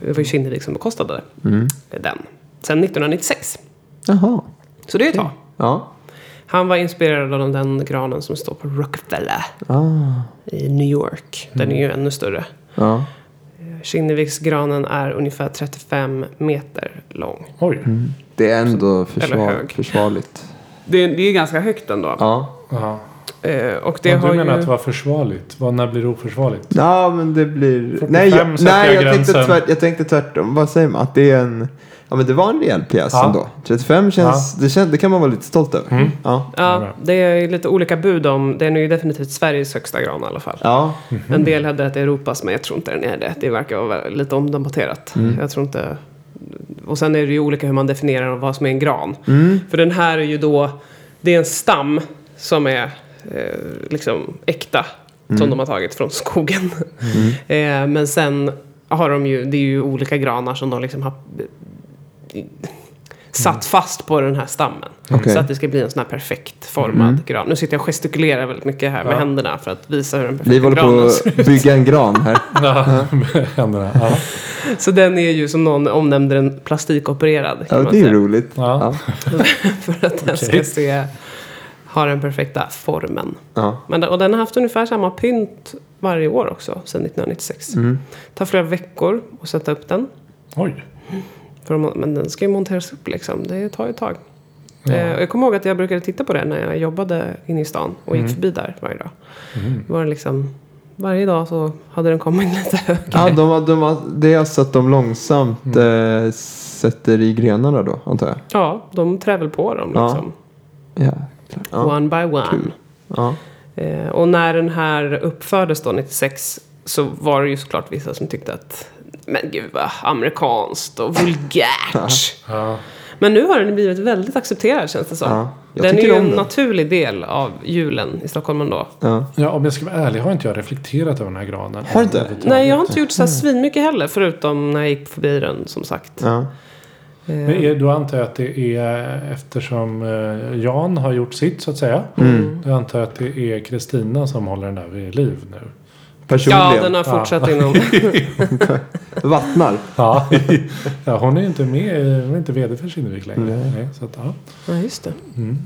det var ju Kinnevik som bekostade Mm. den. Sen 1996. Jaha. Så det är ett tag. Ja. Han var inspirerad av den granen som står på Rockefeller Ah. i New York. Den är ju ännu större. Ja. Kinneviksgranen är ungefär 35 meter lång. Oj. Det är ändå Eller försvar, hög. försvarligt. Det, det är ganska högt ändå. Ja. Ja. Eh, och det Det har du menar ju... att det var försvarligt? Vad, när blir det oförsvarligt? Ja, men det blir... 45 nej, jag, nej jag tänkte tvärt, jag tänkte tvärtom. Vad säger man? Att det är en... Ja, men det var en rejäl pjäs Ja. ändå. 35 känns... Det, känns det kan man vara lite stolt över. Mm. Ja. Ja, det är lite olika bud om. Den är ju definitivt Sveriges högsta gran i alla fall. Ja. En del hävdar att det är Europas, men jag tror inte den är det. Det verkar vara lite omdebatterat. Jag tror inte... Och sen är det ju olika hur man definierar vad som är en gran. Mm. För den här är ju då... Det är en stam som är liksom äkta. Som de har tagit från skogen. eh, men sen har de ju... Det är ju olika granar som de liksom har eh, satt fast på den här stammen. Okej. Så att det ska bli en sån här perfekt formad gran. Nu sitter jag och gestikulerar väldigt mycket här med Ja. händerna för att visa hur den Vi perfekta håller granen på ser att bygga en gran här. Ja, med händerna. Ja. Så den är ju som någon omnämnde den plastikopererad. Ja, det är säga. roligt. Ja. För att den ska Okej. se, ha den perfekta formen. Ja. Men, den- och den har haft ungefär samma pynt varje år också, sedan 1996. Mm. Det tar flera veckor att sätta upp den. Oj. För de, men den ska ju monteras upp liksom. Det tar ju ett tag. Ja. Eh, och jag kommer ihåg att jag brukade titta på det när jag jobbade inne i stan och gick förbi där varje dag. Mm. Det var liksom, varje dag så hade den kommit lite högre. Ja, de, har- de, har- det är alltså att de långsamt eh, sätter i grenarna då, antar jag. Ja, de trär väl på dem liksom. Ja. Klart. Ja. One by one. Ja. Eh, och när den här uppfördes då 96 så var det ju såklart vissa som tyckte att men gud vad amerikanskt och vulgärt. Ja. Men nu har den blivit väldigt accepterad känns det som. Ja, den är ju en naturlig del av julen i Stockholm ändå. Ja. ja, om jag ska vara ärlig har inte jag reflekterat över den här granen. Har du inte? Nej, jag har inte gjort så här svinmycket heller förutom när jag gick förbi den som sagt. Ja. Men är, då antar jag att det är eftersom eh, Jan har gjort sitt så att säga. Mm. Då antar jag att det är Kristina som håller den där vid liv nu. Personligen. Ja, den har fortsatt inom... Vattnar. Ja. ja, hon är inte med, hon är inte vd för Kinnevik längre. Nej. Nej, så att, ja. Ja, just det. Mm.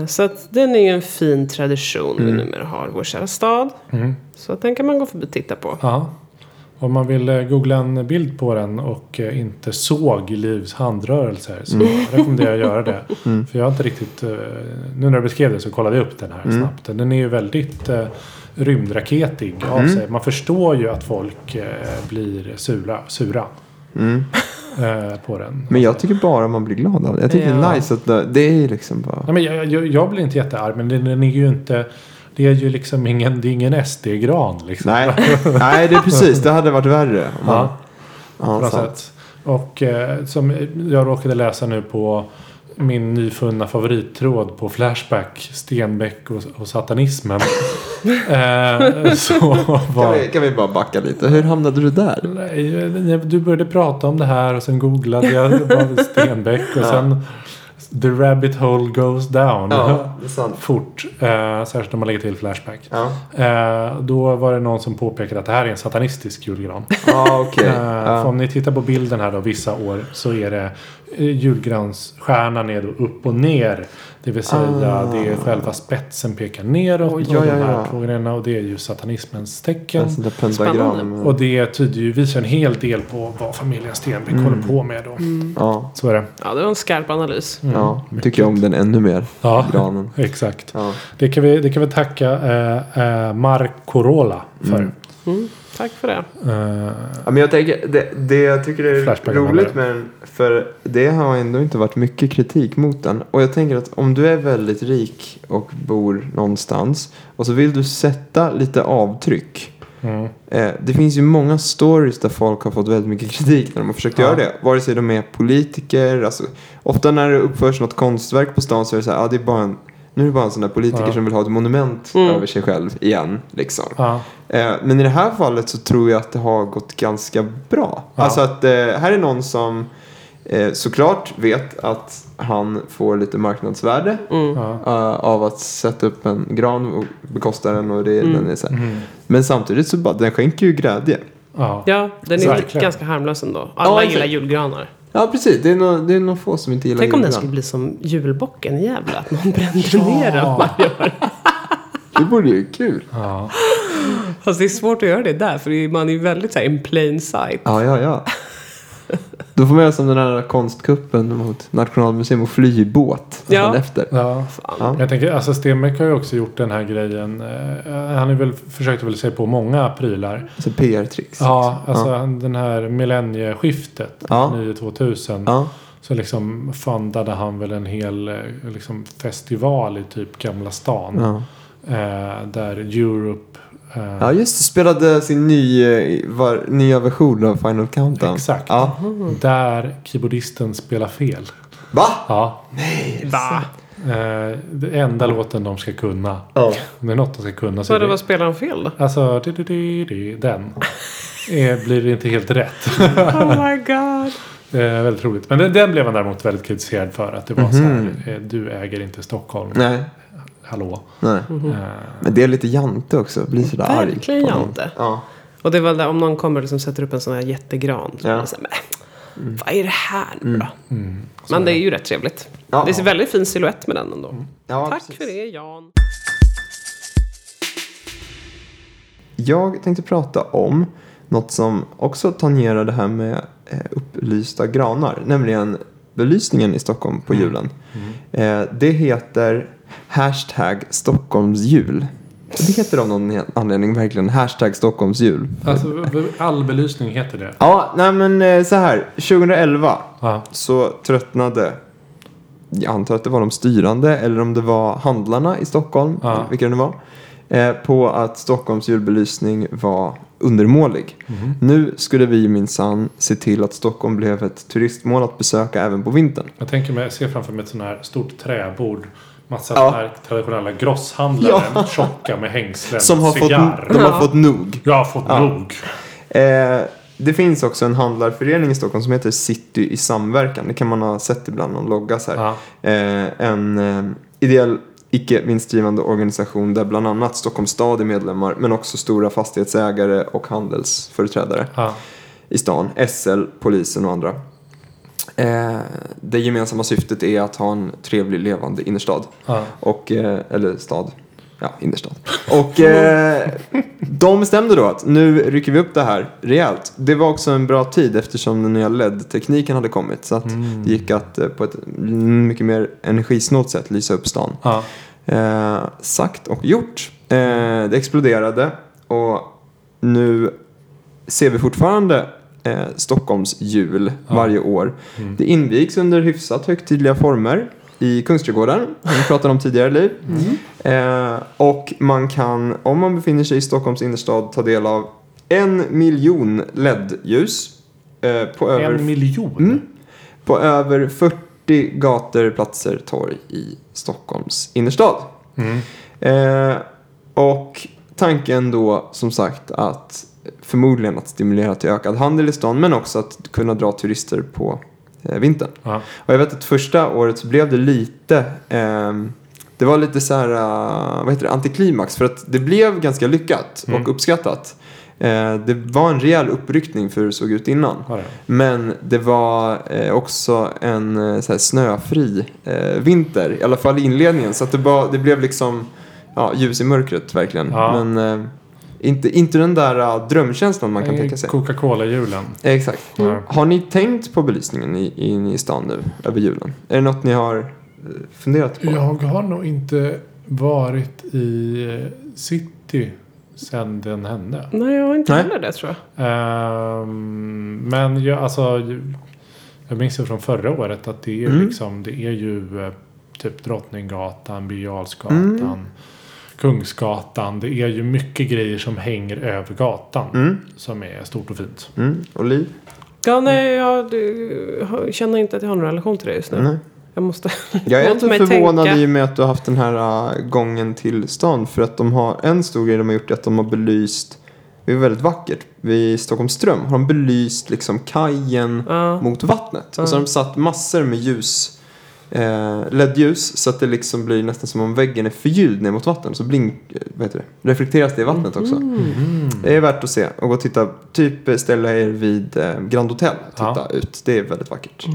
Eh, Så att den är ju en fin tradition vi Mm. numera har i vår kära stad. Mm. Så att den kan man gå förbi och titta på. Ja. Om man vill eh, googla en bild på den och eh, inte såg Livs handrörelser så rekommenderar jag att göra det. Mm. För jag har inte riktigt... eh, Nu när du beskrev det så kollade jag upp den här Mm. snabbt. Den är ju väldigt rymdraketig av Mm. sig. Man förstår ju att folk blir sura, sura Mm. eh, på den. Men jag tycker bara man blir glad av det. Jag tycker det Ja. är nice att det, det är liksom bara... Nej, men jag, jag, jag blir inte jättearg men den är ju inte... Det är ju liksom ingen, det är ingen SD-gran liksom. Nej, nej det är precis. Det hade varit värre. Man, Ja. ja, sätt. Och eh, som jag råkade läsa nu på min nyfunna favorittråd på Flashback, Stenbeck och, och satanismen. eh, så Kan var... vi, kan vi bara backa lite? Hur hamnade du där? Nej, Du började prata om det här och sen googlade jag Stenbeck och Ja. sen The rabbit hole goes down. sant. Fort, eh, särskilt om man lägger till Flashback. Ja, Eh, då var det någon som påpekade att det här är en satanistisk julgran. ja okej. Eh, Ja. om ni tittar på bilden här då vissa år så är det eh, julgransstjärnan är då upp och ner. Det vill säga Ah. det är själva spetsen pekar neråt och ja, de ja, här ja. två grejerna och det är ju satanismens tecken. Spännande. Och det tyder ju, visar en hel del på vad familjen Stenbeck Mm. håller på med då. Ja, Så är det. Ja, det var en skarp analys. Mm. ja. Tycker jag om den ännu mer. Ja, Granen. exakt. Ja. Det kan vi, det kan vi tacka eh, eh, Mark Corolla för. Mm. Mm, tack för det. Eh, Ja, men jag tänker, det, det jag tycker är roligt med den, för det har ändå inte varit mycket kritik mot den. Och jag tänker att om du är väldigt rik och bor någonstans och så vill du sätta lite avtryck. mm. Eh, det finns ju många stories där folk har fått väldigt mycket kritik när de har försökt Ja. göra det. Vare sig de är politiker, alltså, ofta när det uppförs något konstverk på stan så är det så här, ah, det är bara en, nu är det bara en sån där politiker Ja. som vill ha ett monument Mm. över sig själv igen. Liksom. Ja. Eh, men i det här fallet så tror jag att det har gått ganska bra. Ja. Alltså att eh, här är någon som eh, såklart vet att han får lite marknadsvärde Mm. Ja. av att sätta upp en gran och bekosta den och det, Mm. den är så. Mm. Men samtidigt så bara, den skänker ju glädje. Ja. Ja, den är Verkligen. ganska harmlös ändå. Alla Ja, gillar julgranar. Ja precis, det är nog, det är nog få som inte gillar Tänk om den julgran. skulle bli som julbocken i Gävle. Att någon brände ner den varje år. Det vore ju kul. Ja. Fast det är svårt att göra det där. För man är ju väldigt så här in plain sight. Ja, ja, ja. Då får man göra som den här konstkuppen mot Nationalmuseum och fly i båt. Ja. efter. Ja. Ja. Jag tänker, alltså Stenbeck har ju också gjort den här grejen. Eh, han har väl försökt väl sig på många prylar. Alltså PR-tricks. Ja, alltså den här millennieskiftet. Ja. 9-2000. Ja. Så liksom fundade han väl en hel eh, liksom, festival i typ Gamla stan. Ja. Eh, där Europe... Eh, ja, just det. Spelade sin ny, var, nya version av Final Countdown. Exakt. Ja. Där keyboardisten spelar fel. Va? Ja. Va? Eh, det enda låten de ska kunna. Ja. Om det är något de ska kunna så Vad är det det... var spelar han fel då? Alltså, di, di, di, di, den. Eh, blir inte helt rätt. Oh my god. Eh, väldigt roligt. Men den, den blev han däremot väldigt kritiserad för. Att det var så Mhm. här. Eh, du äger inte Stockholm. Nej. Hallå. Nej. Eh, Men det är lite jante också. Blir sådär arg. Verkligen jante. Ja. Och det är väl där om någon kommer och liksom sätter upp en sån här jättegran. Så Ja. säger, men, vad är det här nu då? mm, Men det är ju rätt trevligt. Ja. Det är en väldigt fin silhuett med den ändå. Ja, Tack precis. för det Jan. Jag tänkte prata om något som också tangerar det här med eh, upplysta granar. Nämligen belysningen i Stockholm på julen. Eh, det heter hashtag Stockholmsjul. Det heter av någon anledning verkligen hashtag Stockholmsjul. Alltså, all belysning heter det. Ja, nej men eh, så här. 2011 Ja. så tröttnade jag antar att det var de styrande eller om det var handlarna i Stockholm, Ja. vilka det nu var, eh, på att Stockholms julbelysning var undermålig. Mhm. Nu skulle vi minsann se till att Stockholm blev ett turistmål att besöka även på vintern. Jag tänker mig, jag ser framför mig ett sånt här stort träbord. Massa Ja. ja. här traditionella grosshandlare. Tjocka med hängslen. Som har fått, cigarr. de har Ja. fått nog. Har fått Ja. nog. Eh, det finns också en handlarförening i Stockholm som heter City i samverkan. Det kan man ha sett ibland, någon logga så här. Ja. Eh, en eh, ideell icke vinstdrivande organisation där bland annat Stockholms stad är medlemmar men också stora fastighetsägare och handelsföreträdare Ja. i stan. SL, polisen och andra. Eh, det gemensamma syftet är att ha en trevlig levande innerstad. Ja. Och, eh, eller stad. Ja, innerstad. Och eh, de bestämde då att nu rycker vi upp det här rejält. Det var också en bra tid eftersom den nya LED-tekniken hade kommit. Så att det gick att eh, på ett mycket mer energisnålt sätt lysa upp stan. Ja. Eh, sagt och gjort. Eh, det exploderade och nu ser vi fortfarande eh, Stockholms jul varje år. Det invigs under hyfsat högtidliga former i Kungsträdgården, som vi pratade om tidigare Liv. Eh, och man kan, om man befinner sig i Stockholms innerstad, ta del av en miljon LED-ljus. Eh, på över En miljon? Mm. på över 40 gator, platser, torg i Stockholms innerstad. Mm. Eh, och tanken då som sagt att förmodligen att stimulera till ökad handel i stan men också att kunna dra turister på eh, vintern. Ja. Och jag vet att första året så blev det lite ehm, det var lite så här, eh, vad heter det, antiklimax för att det blev ganska lyckat Mm. och uppskattat. Eh, det var en rejäl uppryckning för hur det såg ut innan. Det? Men det var eh, också en eh, så här, snöfri eh, vinter, i alla fall i inledningen. Så att det, bara, det blev liksom ja, ljus i mörkret verkligen. Ja. Men eh, inte, inte den där uh, drömkänslan man kan tänka sig. Coca-Cola-julen. Exakt. Ja. Har ni tänkt på belysningen i, inne i stan nu över julen? Är det något ni har eh, funderat på? Jag har nog inte varit i eh, city sen den hände. Nej, jag har inte Nej. heller det tror jag. Ehm, men jag, alltså, jag minns ju från förra året att det är, Mm. liksom, det är ju eh, typ Drottninggatan, Birger Jarlsgatan, Mm. Kungsgatan. Det är ju mycket grejer som hänger över gatan Mm. som är stort och fint. Mm. Och Liv? Ja, nej, jag har- känner inte att jag har någon relation till det just nu. Nej. Jag måste... Jag är mig förvånad tänka. i och med att du har haft den här uh, gången till stan. För att de har, en stor grej de har gjort är att de har belyst, det är väldigt vackert, vid Stockholms ström har de belyst liksom kajen Ja. mot vattnet. Och så har de satt massor med ljus, eh, LED-ljus, så att det liksom blir nästan som om väggen är förgylld ner mot vattnet. Så blink, eh, vad heter det, reflekteras det i vattnet också. Mm. Det är värt att se och gå och titta. Typ ställa er vid eh, Grand Hotel och titta Ja. ut. Det är väldigt vackert.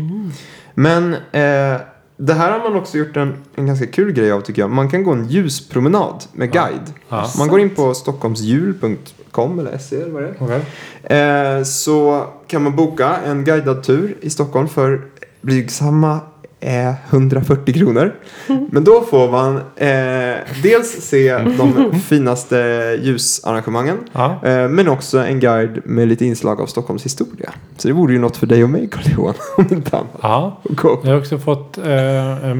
Men eh, det här har man också gjort en, en ganska kul grej av tycker jag. Man kan gå en ljuspromenad med guide. Ja. Man går in på stockholmsjul.com eller se eller vad det är. Okej. Eh, så kan man boka en guidad tur i Stockholm för blygsamma eh, 140 kronor. Men då får man eh, dels se de finaste ljusarrangemangen. Ja. Eh, men också en guide med lite inslag av Stockholms historia. Så det vore ju något för dig och mig Carl-Johan. Om inte annat. Ja. Jag har också fått eh,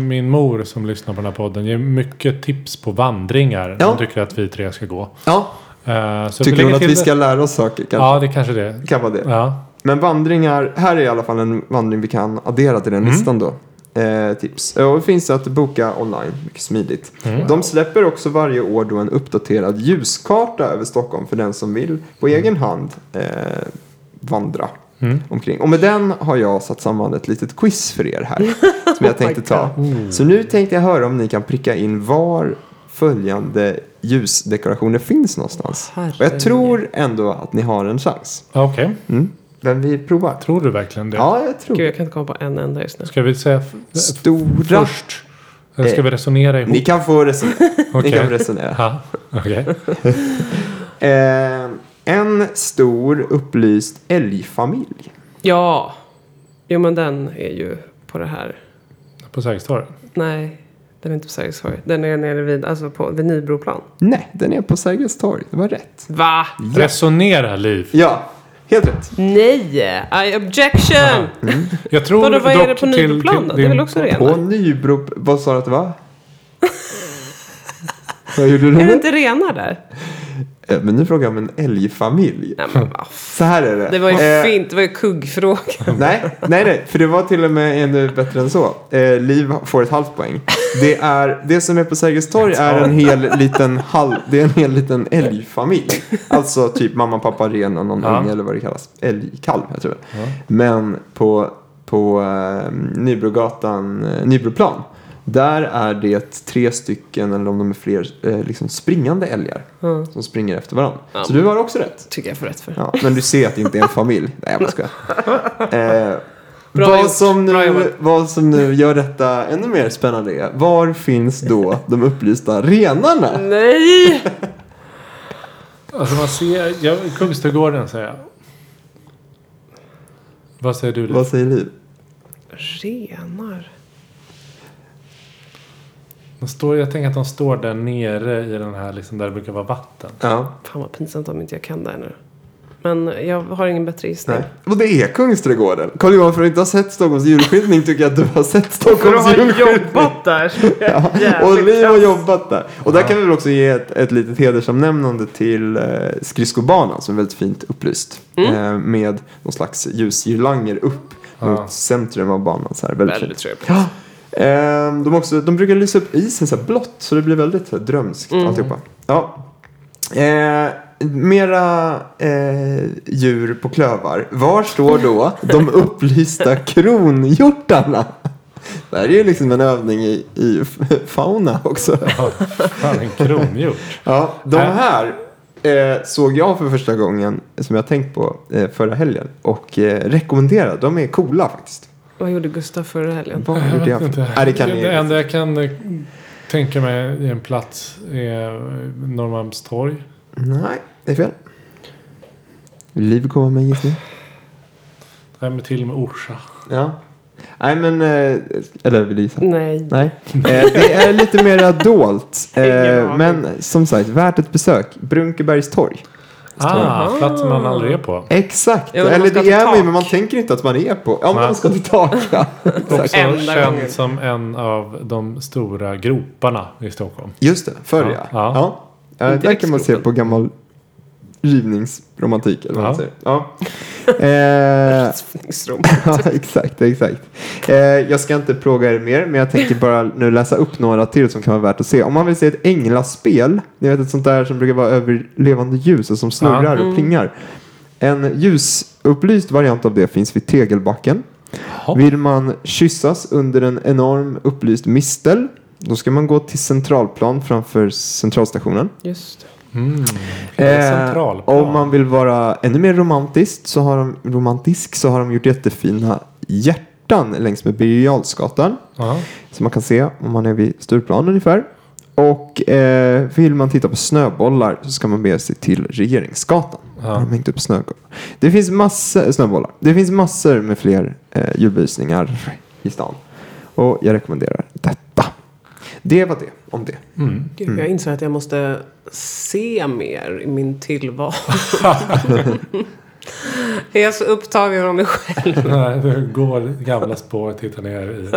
min mor som lyssnar på den här podden ger mycket tips på vandringar. Ja. Hon tycker att vi tre ska gå. Ja, Eh, tycker hon att vi det. ska lära oss saker? Kanske? Ja, det kanske det. Kan vara det. Ja. Men vandringar, här är i alla fall en vandring vi kan addera till den Mm. listan då. Eh, tips. Och det finns att boka online, mycket smidigt. Mm. De släpper också varje år då en uppdaterad ljuskarta över Stockholm för den som vill på egen hand eh, vandra Mm. omkring. Och med den har jag satt samman ett litet quiz för er här som jag tänkte ta. Mm. Så nu tänkte jag höra om ni kan pricka in var följande ljusdekorationer finns någonstans. Och jag tror ändå att ni har en chans. Okej. Mm. Men vi provar. Tror du verkligen det? Ja, jag tror Gud, jag kan inte komma på en enda just nu. Ska vi säga Stora. först? Eller ska vi resonera ihop? Ni kan få resonera. Ni kan få resonera. Ja, okej. Eh, en stor upplyst älgfamilj. Ja. Jo, men den är ju på det här. På Sergels torg? Nej, den är inte på Sergels torg. Den är nere vid, alltså på, vid Nybroplan. Nej, den är på Sergels torg. Det var rätt. Va? Resonera, Liv. Ja, helt rätt. Nej! I objection! Jag tror Vadå, vad är det på Nybroplan då? Det är väl också På renar? Nybro... Vad sa du att det var? Vad gjorde du Är det inte renar där? Eh, Men nu frågar jag om en älgfamilj. Nej, men Så här är det. Det var ju Eh, fint, det var ju kuggfrågan. Nej, nej, nej, för det var till och med ännu bättre än så. Eh, Liv får ett halvt poäng. Det, är, det som är på Sergels torg är en hel liten, halv, det är en hel liten älgfamilj. Alltså typ mamma, pappa, ren och någon Ja. unge eller vad det kallas. Älgkalv, jag tror det. Men på, på eh, Nybrogatan, eh, Nybroplan, Där är det tre stycken, eller om de är fler, eh, liksom springande älgar. Mm. Som springer efter varandra. Ja. Så du har också rätt. Tycker jag får rätt för. Ja, men du ser att det inte är en familj. Nej, jag skojar. Eh, Bra vad, gjort. som nu, vad som nu gör detta ännu mer spännande är, var finns då de upplysta renarna? Nej! Alltså man ser, ja, Kungsträdgården säger jag. Vad säger du? Liv? Vad säger Liv? Renar. De står, jag tänker att de står där nere i den här, liksom, där det brukar vara vatten. Ja, Fan vad pinsamt om inte jag kan det här nu. Men jag har ingen bättre gissning. nej. Och det är Kungsträdgården. Carl Johan, för att inte ha sett Stockholms julskyltning tycker jag att du har sett För Stockholms att ha julskyltning. jobbat där. Ja, och Liv har jobbat där. Och där kan vi väl också ge ett, ett litet hedersomnämnande till eh, skridskobanan som är väldigt fint upplyst. Mm. Eh, med någon slags ljusgirlanger upp Ja. mot centrum av banan. Så här, väldigt Väldigt trevligt. Ja. Eh, de, också, de brukar lysa upp isen så här blått så det blir väldigt så här, drömskt Mm. alltihopa. Ja. Eh, mera eh, djur på klövar. Var står då de upplysta kronhjortarna? Det här är ju liksom en övning i, i fauna också. Ja, fan, en kronhjort. Ja, de Äh. här eh, såg jag för första gången som jag tänkt på eh, förra helgen och eh, rekommenderar. De är coola faktiskt. Vad gjorde Gustav förra helgen? Vad Jag gjorde jag? inte. Nej, det kan ni. det enda jag kan eh, tänka mig i en plats är eh, Norrmalmstorg. Nej, det är fel. Liv kommer med en gissning. Nej, men till och med Orsa. Ja. Nej, men... Eh, eller vill du gissa? Nej. Nej. Det är lite mer dolt. Men som sagt, värt ett besök. Brunkebergs torg. Ah, plats man aldrig är på. Exakt. Ja, men man eller det är man ju, men man tänker inte att man är på. Ja, men man ska till tak. Ja. Exakt. Också känd gången. som en av de stora groparna i Stockholm. Just det, förr Ja. ja. Ja. där kan man se på gammal rivningsromantik. Eller vad man säger. Ja. Eh, ja, exakt, exakt. Eh, jag ska inte plåga er mer, men jag tänker bara nu läsa upp några till som kan vara värt att se. Om man vill se ett änglaspel, ni vet ett sånt där som brukar vara över levande ljus och som snurrar och Mm. plingar. En ljusupplyst variant av det finns vid Tegelbacken. Vill man kyssas under en enorm upplyst mistel, då ska man gå till Centralplan framför Centralstationen. Just det. Mm. Eh, om man vill vara ännu mer romantisk så har de, romantisk så har de gjort jättefina hjärtan längs med Birger. Som man kan se om man är vid Stureplan ungefär. Och eh, vill man titta på snöbollar så ska man bege sig till Regeringsgatan. Ja. De hängt upp snöbollar. Det finns massor, snöbollar. Det finns massor med fler eh, julbelysningar i stan. Och jag rekommenderar detta. Det var det om det. Mm. Gud, jag inser att jag måste se mer i min tillvaro. jag är så upptagen av mig själv. Nej, gamla spår och tittar ner i...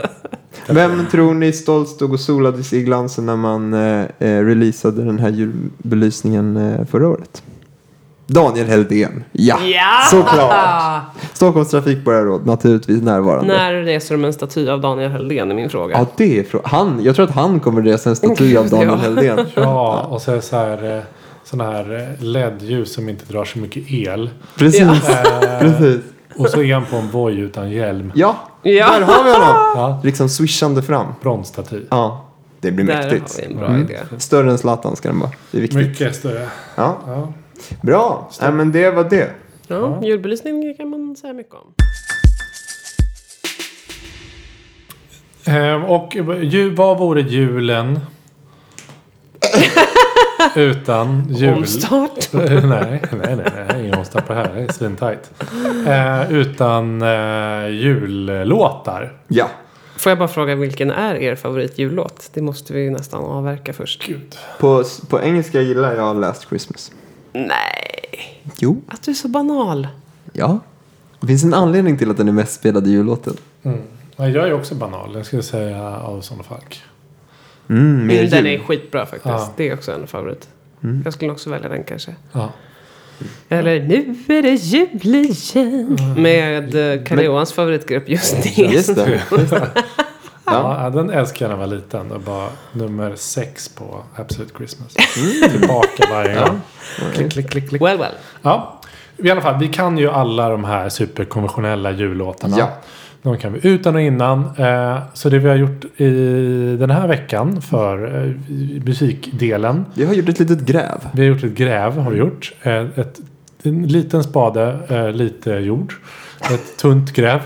Vem tror ni stolt stod och solade sig i glansen när man eh, eh, releasade den här julbelysningen eh, förra året? Daniel Heldén. Ja, Ja! såklart. Stockholms trafikborgarråd, naturligtvis närvarande. När reser de en staty av Daniel Heldén är min fråga. Ja, det är frå- han. Jag tror att han kommer resa en staty av Daniel Ja. Heldén. Ja, och så är det så här, eh, såna här eh, LED-ljus som inte drar så mycket el. Precis. Eh, Precis. och så är han på en Voi utan hjälm. Ja, Ja. där har vi honom. Ja, Liksom swishande fram. bronsstaty. Ja, det blir Där mäktigt. har vi en bra Mm. idé. Större än Zlatan ska den vara. Det är viktigt. Mycket större. Ja, Ja. Bra. Nej, men det var det. Ja, julbelysning kan man säga mycket om. Eh, och ju, vad vore julen utan jul? Omstart. nej, nej, nej, nej, ingen omstart på det här. Det är svintajt. Eh, utan eh, jullåtar. Ja. Får jag bara fråga vilken är er favoritjullåt? Det måste vi ju nästan avverka först. Gud. På, på engelska gillar jag Last Christmas. Nej, Jo. att du är så banal. Ja. Det finns en anledning till att den är mest spelade jullåten. Mm. Ja, jag är också banal. Jag skulle säga Augustsson och Falk. Mm, mer Mm, den jul. är skitbra faktiskt. Ja. Det är också en favorit. Jag skulle också välja den kanske. Ja. Eller Nu är det jul igen. Med eh, Kalle Johans favoritgrupp Just det. Just det. Ja. ja, den älskar jag när jag var liten. Och bara nummer sex på Absolute Christmas. Tillbaka varje gång. Klick, klick, klick, klick. Well, well. Ja, i alla fall. Vi kan ju alla de här superkonventionella jullåtarna. Ja. De kan vi utan och innan. Eh, så det vi har gjort i den här veckan för eh, musikdelen. Vi har gjort ett litet gräv. Vi har gjort ett gräv. Har vi gjort. Eh, ett, en liten spade, lite jord. Ett tunt gräv.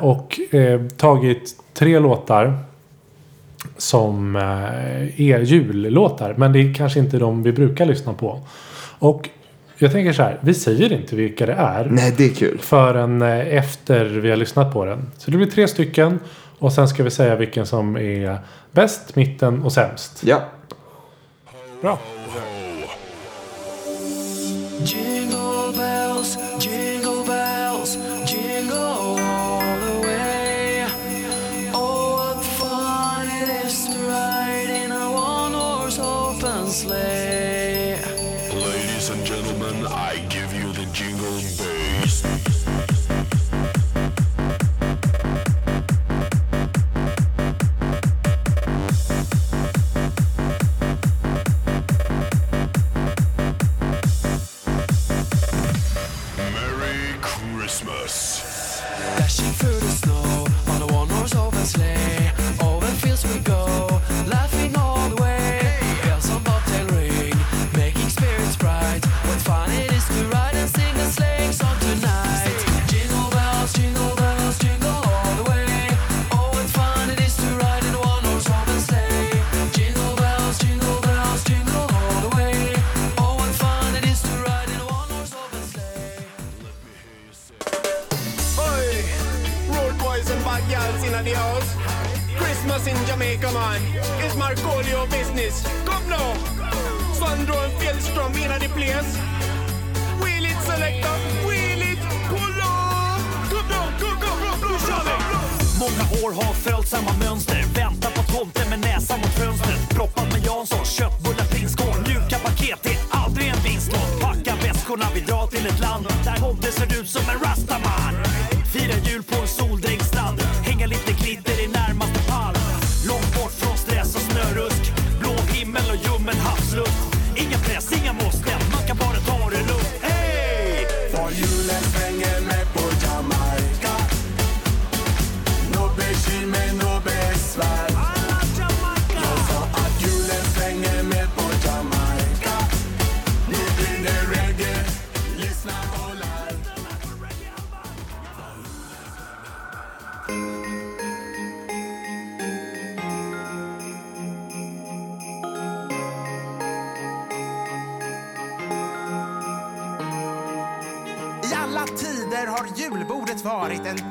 Och tagit tre låtar. Som eh, är jullåtar. Men det är kanske inte de vi brukar lyssna på. Och jag tänker så här. Vi säger inte vilka det är. Nej, det är kul. Förrän eh, efter vi har lyssnat på den. Så det blir tre stycken. Och sen ska vi säga vilken som är bäst, mitten och sämst. Ja. Bra. Jingle bells, jingle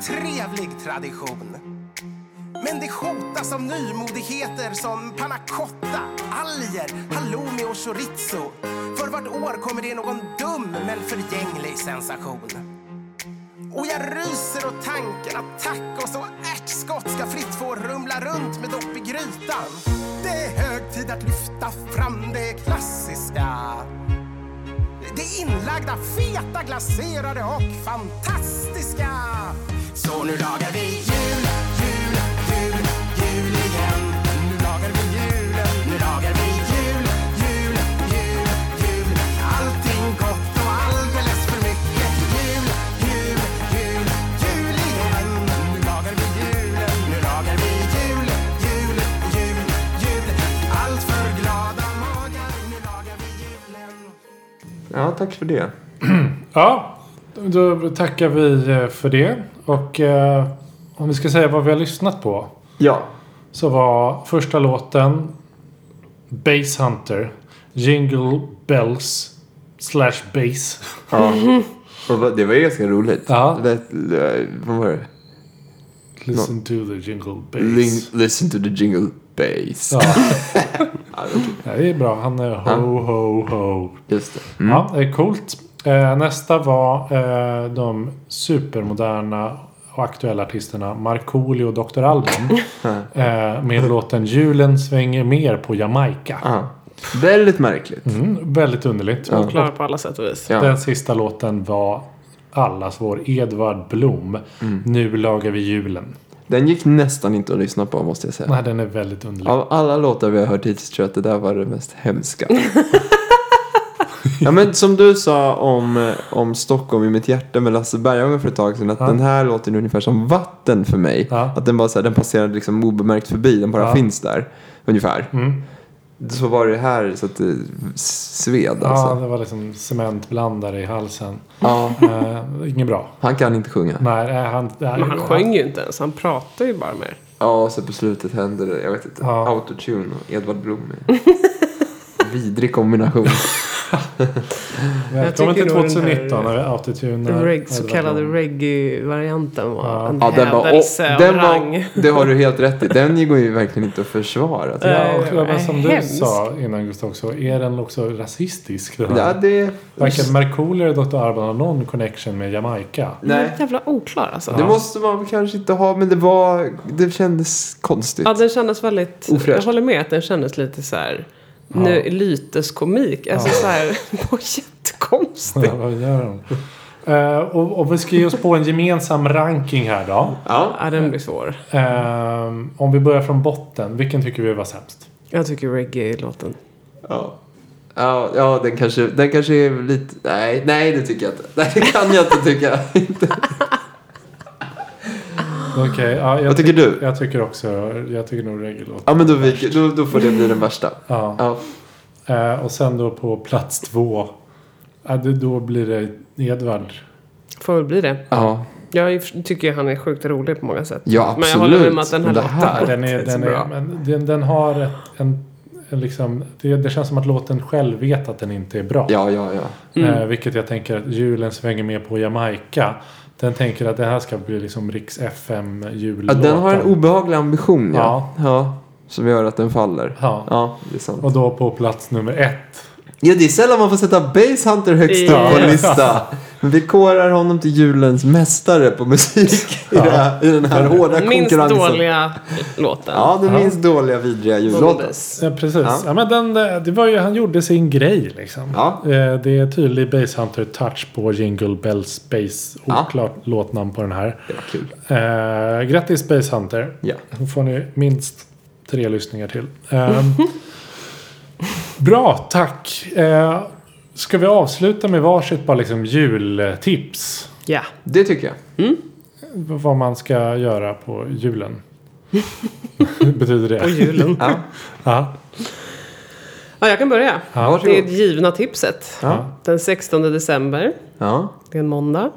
trevlig tradition. Men det hotas av nymodigheter som panna cotta, alger, halloumi och chorizo. För vart år kommer det någon dum men förgänglig sensation. Och jag ryser åt tanken att tacos och ärtskott ska fritt få rumla runt med dopp i grytan. Det är hög tid att lyfta fram det klassiska. Det inlagda, feta, glaserade och fantastiska. Så nu lagar vi jul, jul, jul, jul igen. Nu lagar vi jul, nu lagar vi jul, jul, jul, jul. Allting gott och alldeles för mycket jul, jul, jul, jul igen. Nu lagar vi jul, nu lagar vi jul, jul, jul, jul. Allt för glada magar, nu lagar vi julen. Ja, tack för det. Ja, då tackar vi eh, för det. Och eh, om vi ska säga vad vi har lyssnat på. Ja. Så var första låten Bass Hunter. Jingle Bells slash Bass. ja. Det var ganska roligt. Ja. Det vad var det? Listen to the jingle bass. Listen to the jingle bass. Ja. Ja, det är bra. Han är ho, ho, ho. Just det. Mm. Ja, det är coolt. Eh, nästa var eh, de supermoderna och aktuella artisterna Markoolio och Dr. Alban. eh, med låten Julen svänger mer på Jamaica. Ja. Väldigt märkligt. Mm, väldigt underligt. Ja. Och Klar på alla sätt och vis. Ja. Den sista låten var allas vår Edvard Blom. Mm. Nu lagar vi julen. Den gick nästan inte att lyssna på måste jag säga. Nej, den är väldigt underlig. Av alla låtar vi har hört hittills tror jag att det där var det mest hemska. Ja men som du sa om, eh, om Stockholm i mitt hjärta med Lasse Berghagen för ett tag sedan. Att Ja. den här låter ungefär som vatten för mig. Ja. Att den bara så här, den passerade liksom obemärkt förbi. Den bara Ja. finns där. Ungefär. Mm. Så var det här så att det sved Ja, alltså. det var liksom cementblandare i halsen. Ja. Uh, inget bra. Han kan inte sjunga. Nej, eh, han... nej, Men han sjöng ju inte ens, han pratade ju bara mer. Ja, och så på slutet hände det, jag vet inte, Ja. autotune och Edvard Blom. Vidrig kombination. Välkommen till tycker nog den 2019 här- när vi autotunar. Reg, så kallade reggae-varianten var Ja. en Ja, den var, och, den var, det har du helt rätt i. Den går ju verkligen inte att försvara. Ja, och, ja, men som du hemskt. sa innan Gustav också, är den också rasistisk? Den? Ja, det... Varken Markoolio eller Dr. Alban har någon connection med Jamaica. Nej. Jävla oklar alltså. Det måste man kanske inte ha, men det var... Det kändes konstigt. Ja, den kändes väldigt... Ofräscht. Jag håller med att den kändes lite så här... Nu, lyteskomik. Alltså så här... var jättekonstigt. Ja, vad gör de? Eh, och, och vi ska ge oss på en gemensam ranking här då. Ja. Ja, den blir svår. Eh, om vi börjar från botten, vilken tycker vi var sämst? Jag tycker reggae-låten. Ja. Ja, ja den, kanske, den kanske är lite... Nej, nej, det tycker jag inte. Nej, det kan jag inte tycka. Okej, ja, jag Vad tycker ty- du? Jag tycker också, jag tycker nog reggae-låt. Ja, men då, viker, då, då får det bli den värsta. Ja. Ja. Eh, och sen då på plats två, ja, det, då blir det Edvard. Får väl bli det. Ja. Jag tycker han är sjukt rolig på många sätt. Ja, Men jag håller med om absolut. att den här det här- låten Den, är, den, är, bra. men den, den har ett, en, en liksom, det, det känns som att låten själv vet att den inte är bra. Ja, ja, ja. Mm. Eh, vilket jag tänker att julen svänger med på Jamaica. Den tänker att det här ska bli liksom Riks FM ja. jullåten. Den har en obehaglig ambition, ja. Ja. ja. Som gör att den faller. Ja. Ja, det är sant. Och då på plats nummer ett. Ja, det är sällan man får sätta Base Hunter högst Ja. upp på en lista. Vi korar honom till julens mästare på musik i, här, i den här hårda Minst konkurrensen. dåliga låten. Ja, den Ja. minst dåliga vidriga jullåten. Ja, precis. Ja. Ja. men den, det var ju, han gjorde sin grej liksom. Ja. Eh, Det är tydlig Bass Hunter touch på Jingle Bells Bass. Ja. Oklart låtnamn på den här. Det var kul. Eh, grattis Bass Hunter. Ja. Då får ni minst tre lyssningar till. Ehm, bra, tack. Eh, ska vi avsluta med varsitt bara liksom jultips? Ja. Det tycker jag. Vad man ska göra på julen. Betyder det? Och julen. Ja. Ja. Ja, jag kan börja. Ja, det är det givna tipset. Ja. Den 16 december, Ja. det är en måndag.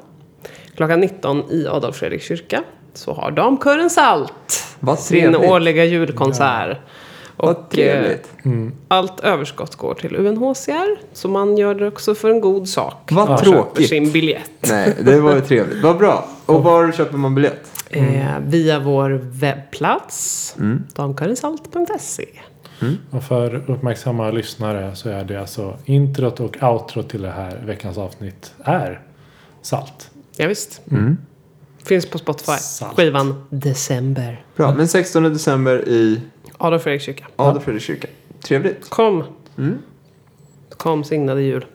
Klockan 19 i Adolf Fredriks kyrka. Så har Damkören Salt Vad sin årliga julkonsert. Vad Och eh, trevligt. allt överskott går till UNHCR. Så man gör det också för en god sak. Vad Man tråkigt. köper sin biljett. Nej, det var ju trevligt. Vad bra. Och var köper man biljett? Eh, via vår webbplats. Mm. Damkörensalt.se. Och för uppmärksamma lyssnare så är det alltså introt och outro till det här veckans avsnitt är salt. Ja, visst. Mm. Finns på Spotify. Salt. Skivan December. Bra. Men 16 december i Adolf Fredriks kyrka. Adolf Fredriks kyrka. Trevligt. Kom. Mm. Kom signade jul.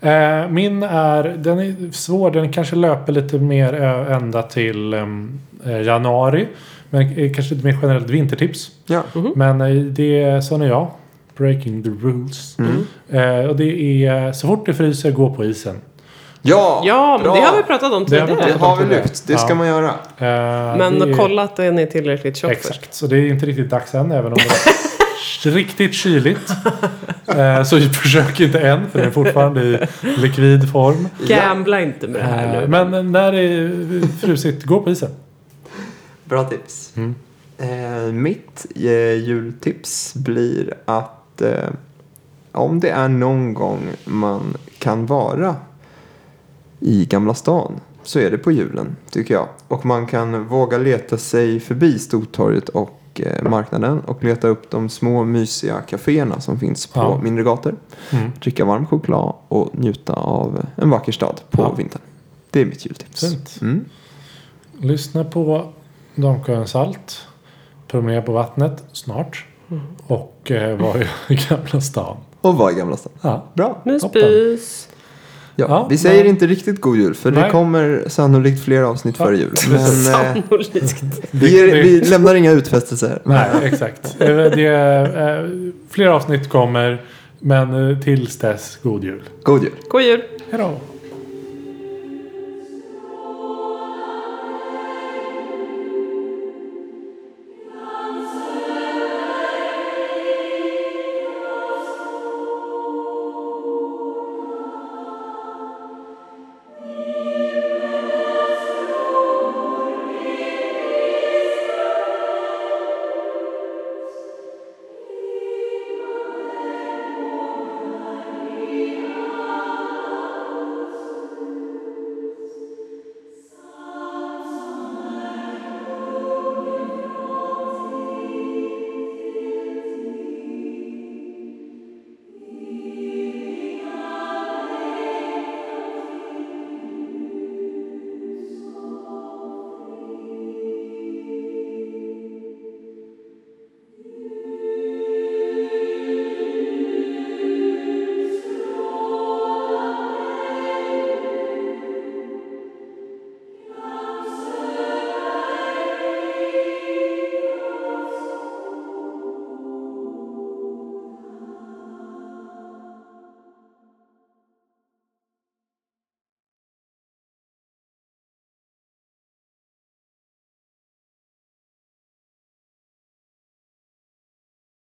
Eh, min är, den är svår, den kanske löper lite mer ända till em, eh, januari. Men är kanske lite mer generellt vintertips. Ja. Men eh, det är sån är jag. Breaking the rules. Eh, och det är så fort det fryser, gå på isen. Ja, Ja, men bra. det har vi pratat om Det har vi tidigare. Det har vi Det. lyft. Det ska Ja. man göra. Eh, Men det är- kolla att den är tillräckligt tjock först. Exakt, så det är inte riktigt dags än även om det är riktigt kyligt. Eh, så försök inte än för den är fortfarande i likvid form. Gambla inte med det här Eh, nu. men när det är frusit, gå på isen. Bra tips. Mm. Mitt jultips blir att om det är någon gång man kan vara i Gamla stan så är det på julen, tycker jag. Och man kan våga leta sig förbi Stortorget och eh, marknaden och leta upp de små mysiga kaféerna som finns på Ja. mindre gator. Mm. Dricka varm choklad och njuta av en vacker stad på Ja. vintern. Det är mitt jultips. Fint. Mm. Lyssna på Damsjöns salt. Promenera på vattnet snart. Och eh, var i Gamla stan. Och vara i Gamla stan. Ja. Bra. Myspys. Ja, Ja, vi säger men- inte riktigt god jul för det Nej. kommer sannolikt fler avsnitt Ja, före jul. Men eh, Sannolikt. vi, är, vi lämnar inga utfästelser. Nej, exakt. Det är, eh, fler avsnitt kommer. Men eh, tills dess, god jul. God jul! God jul! Hej då!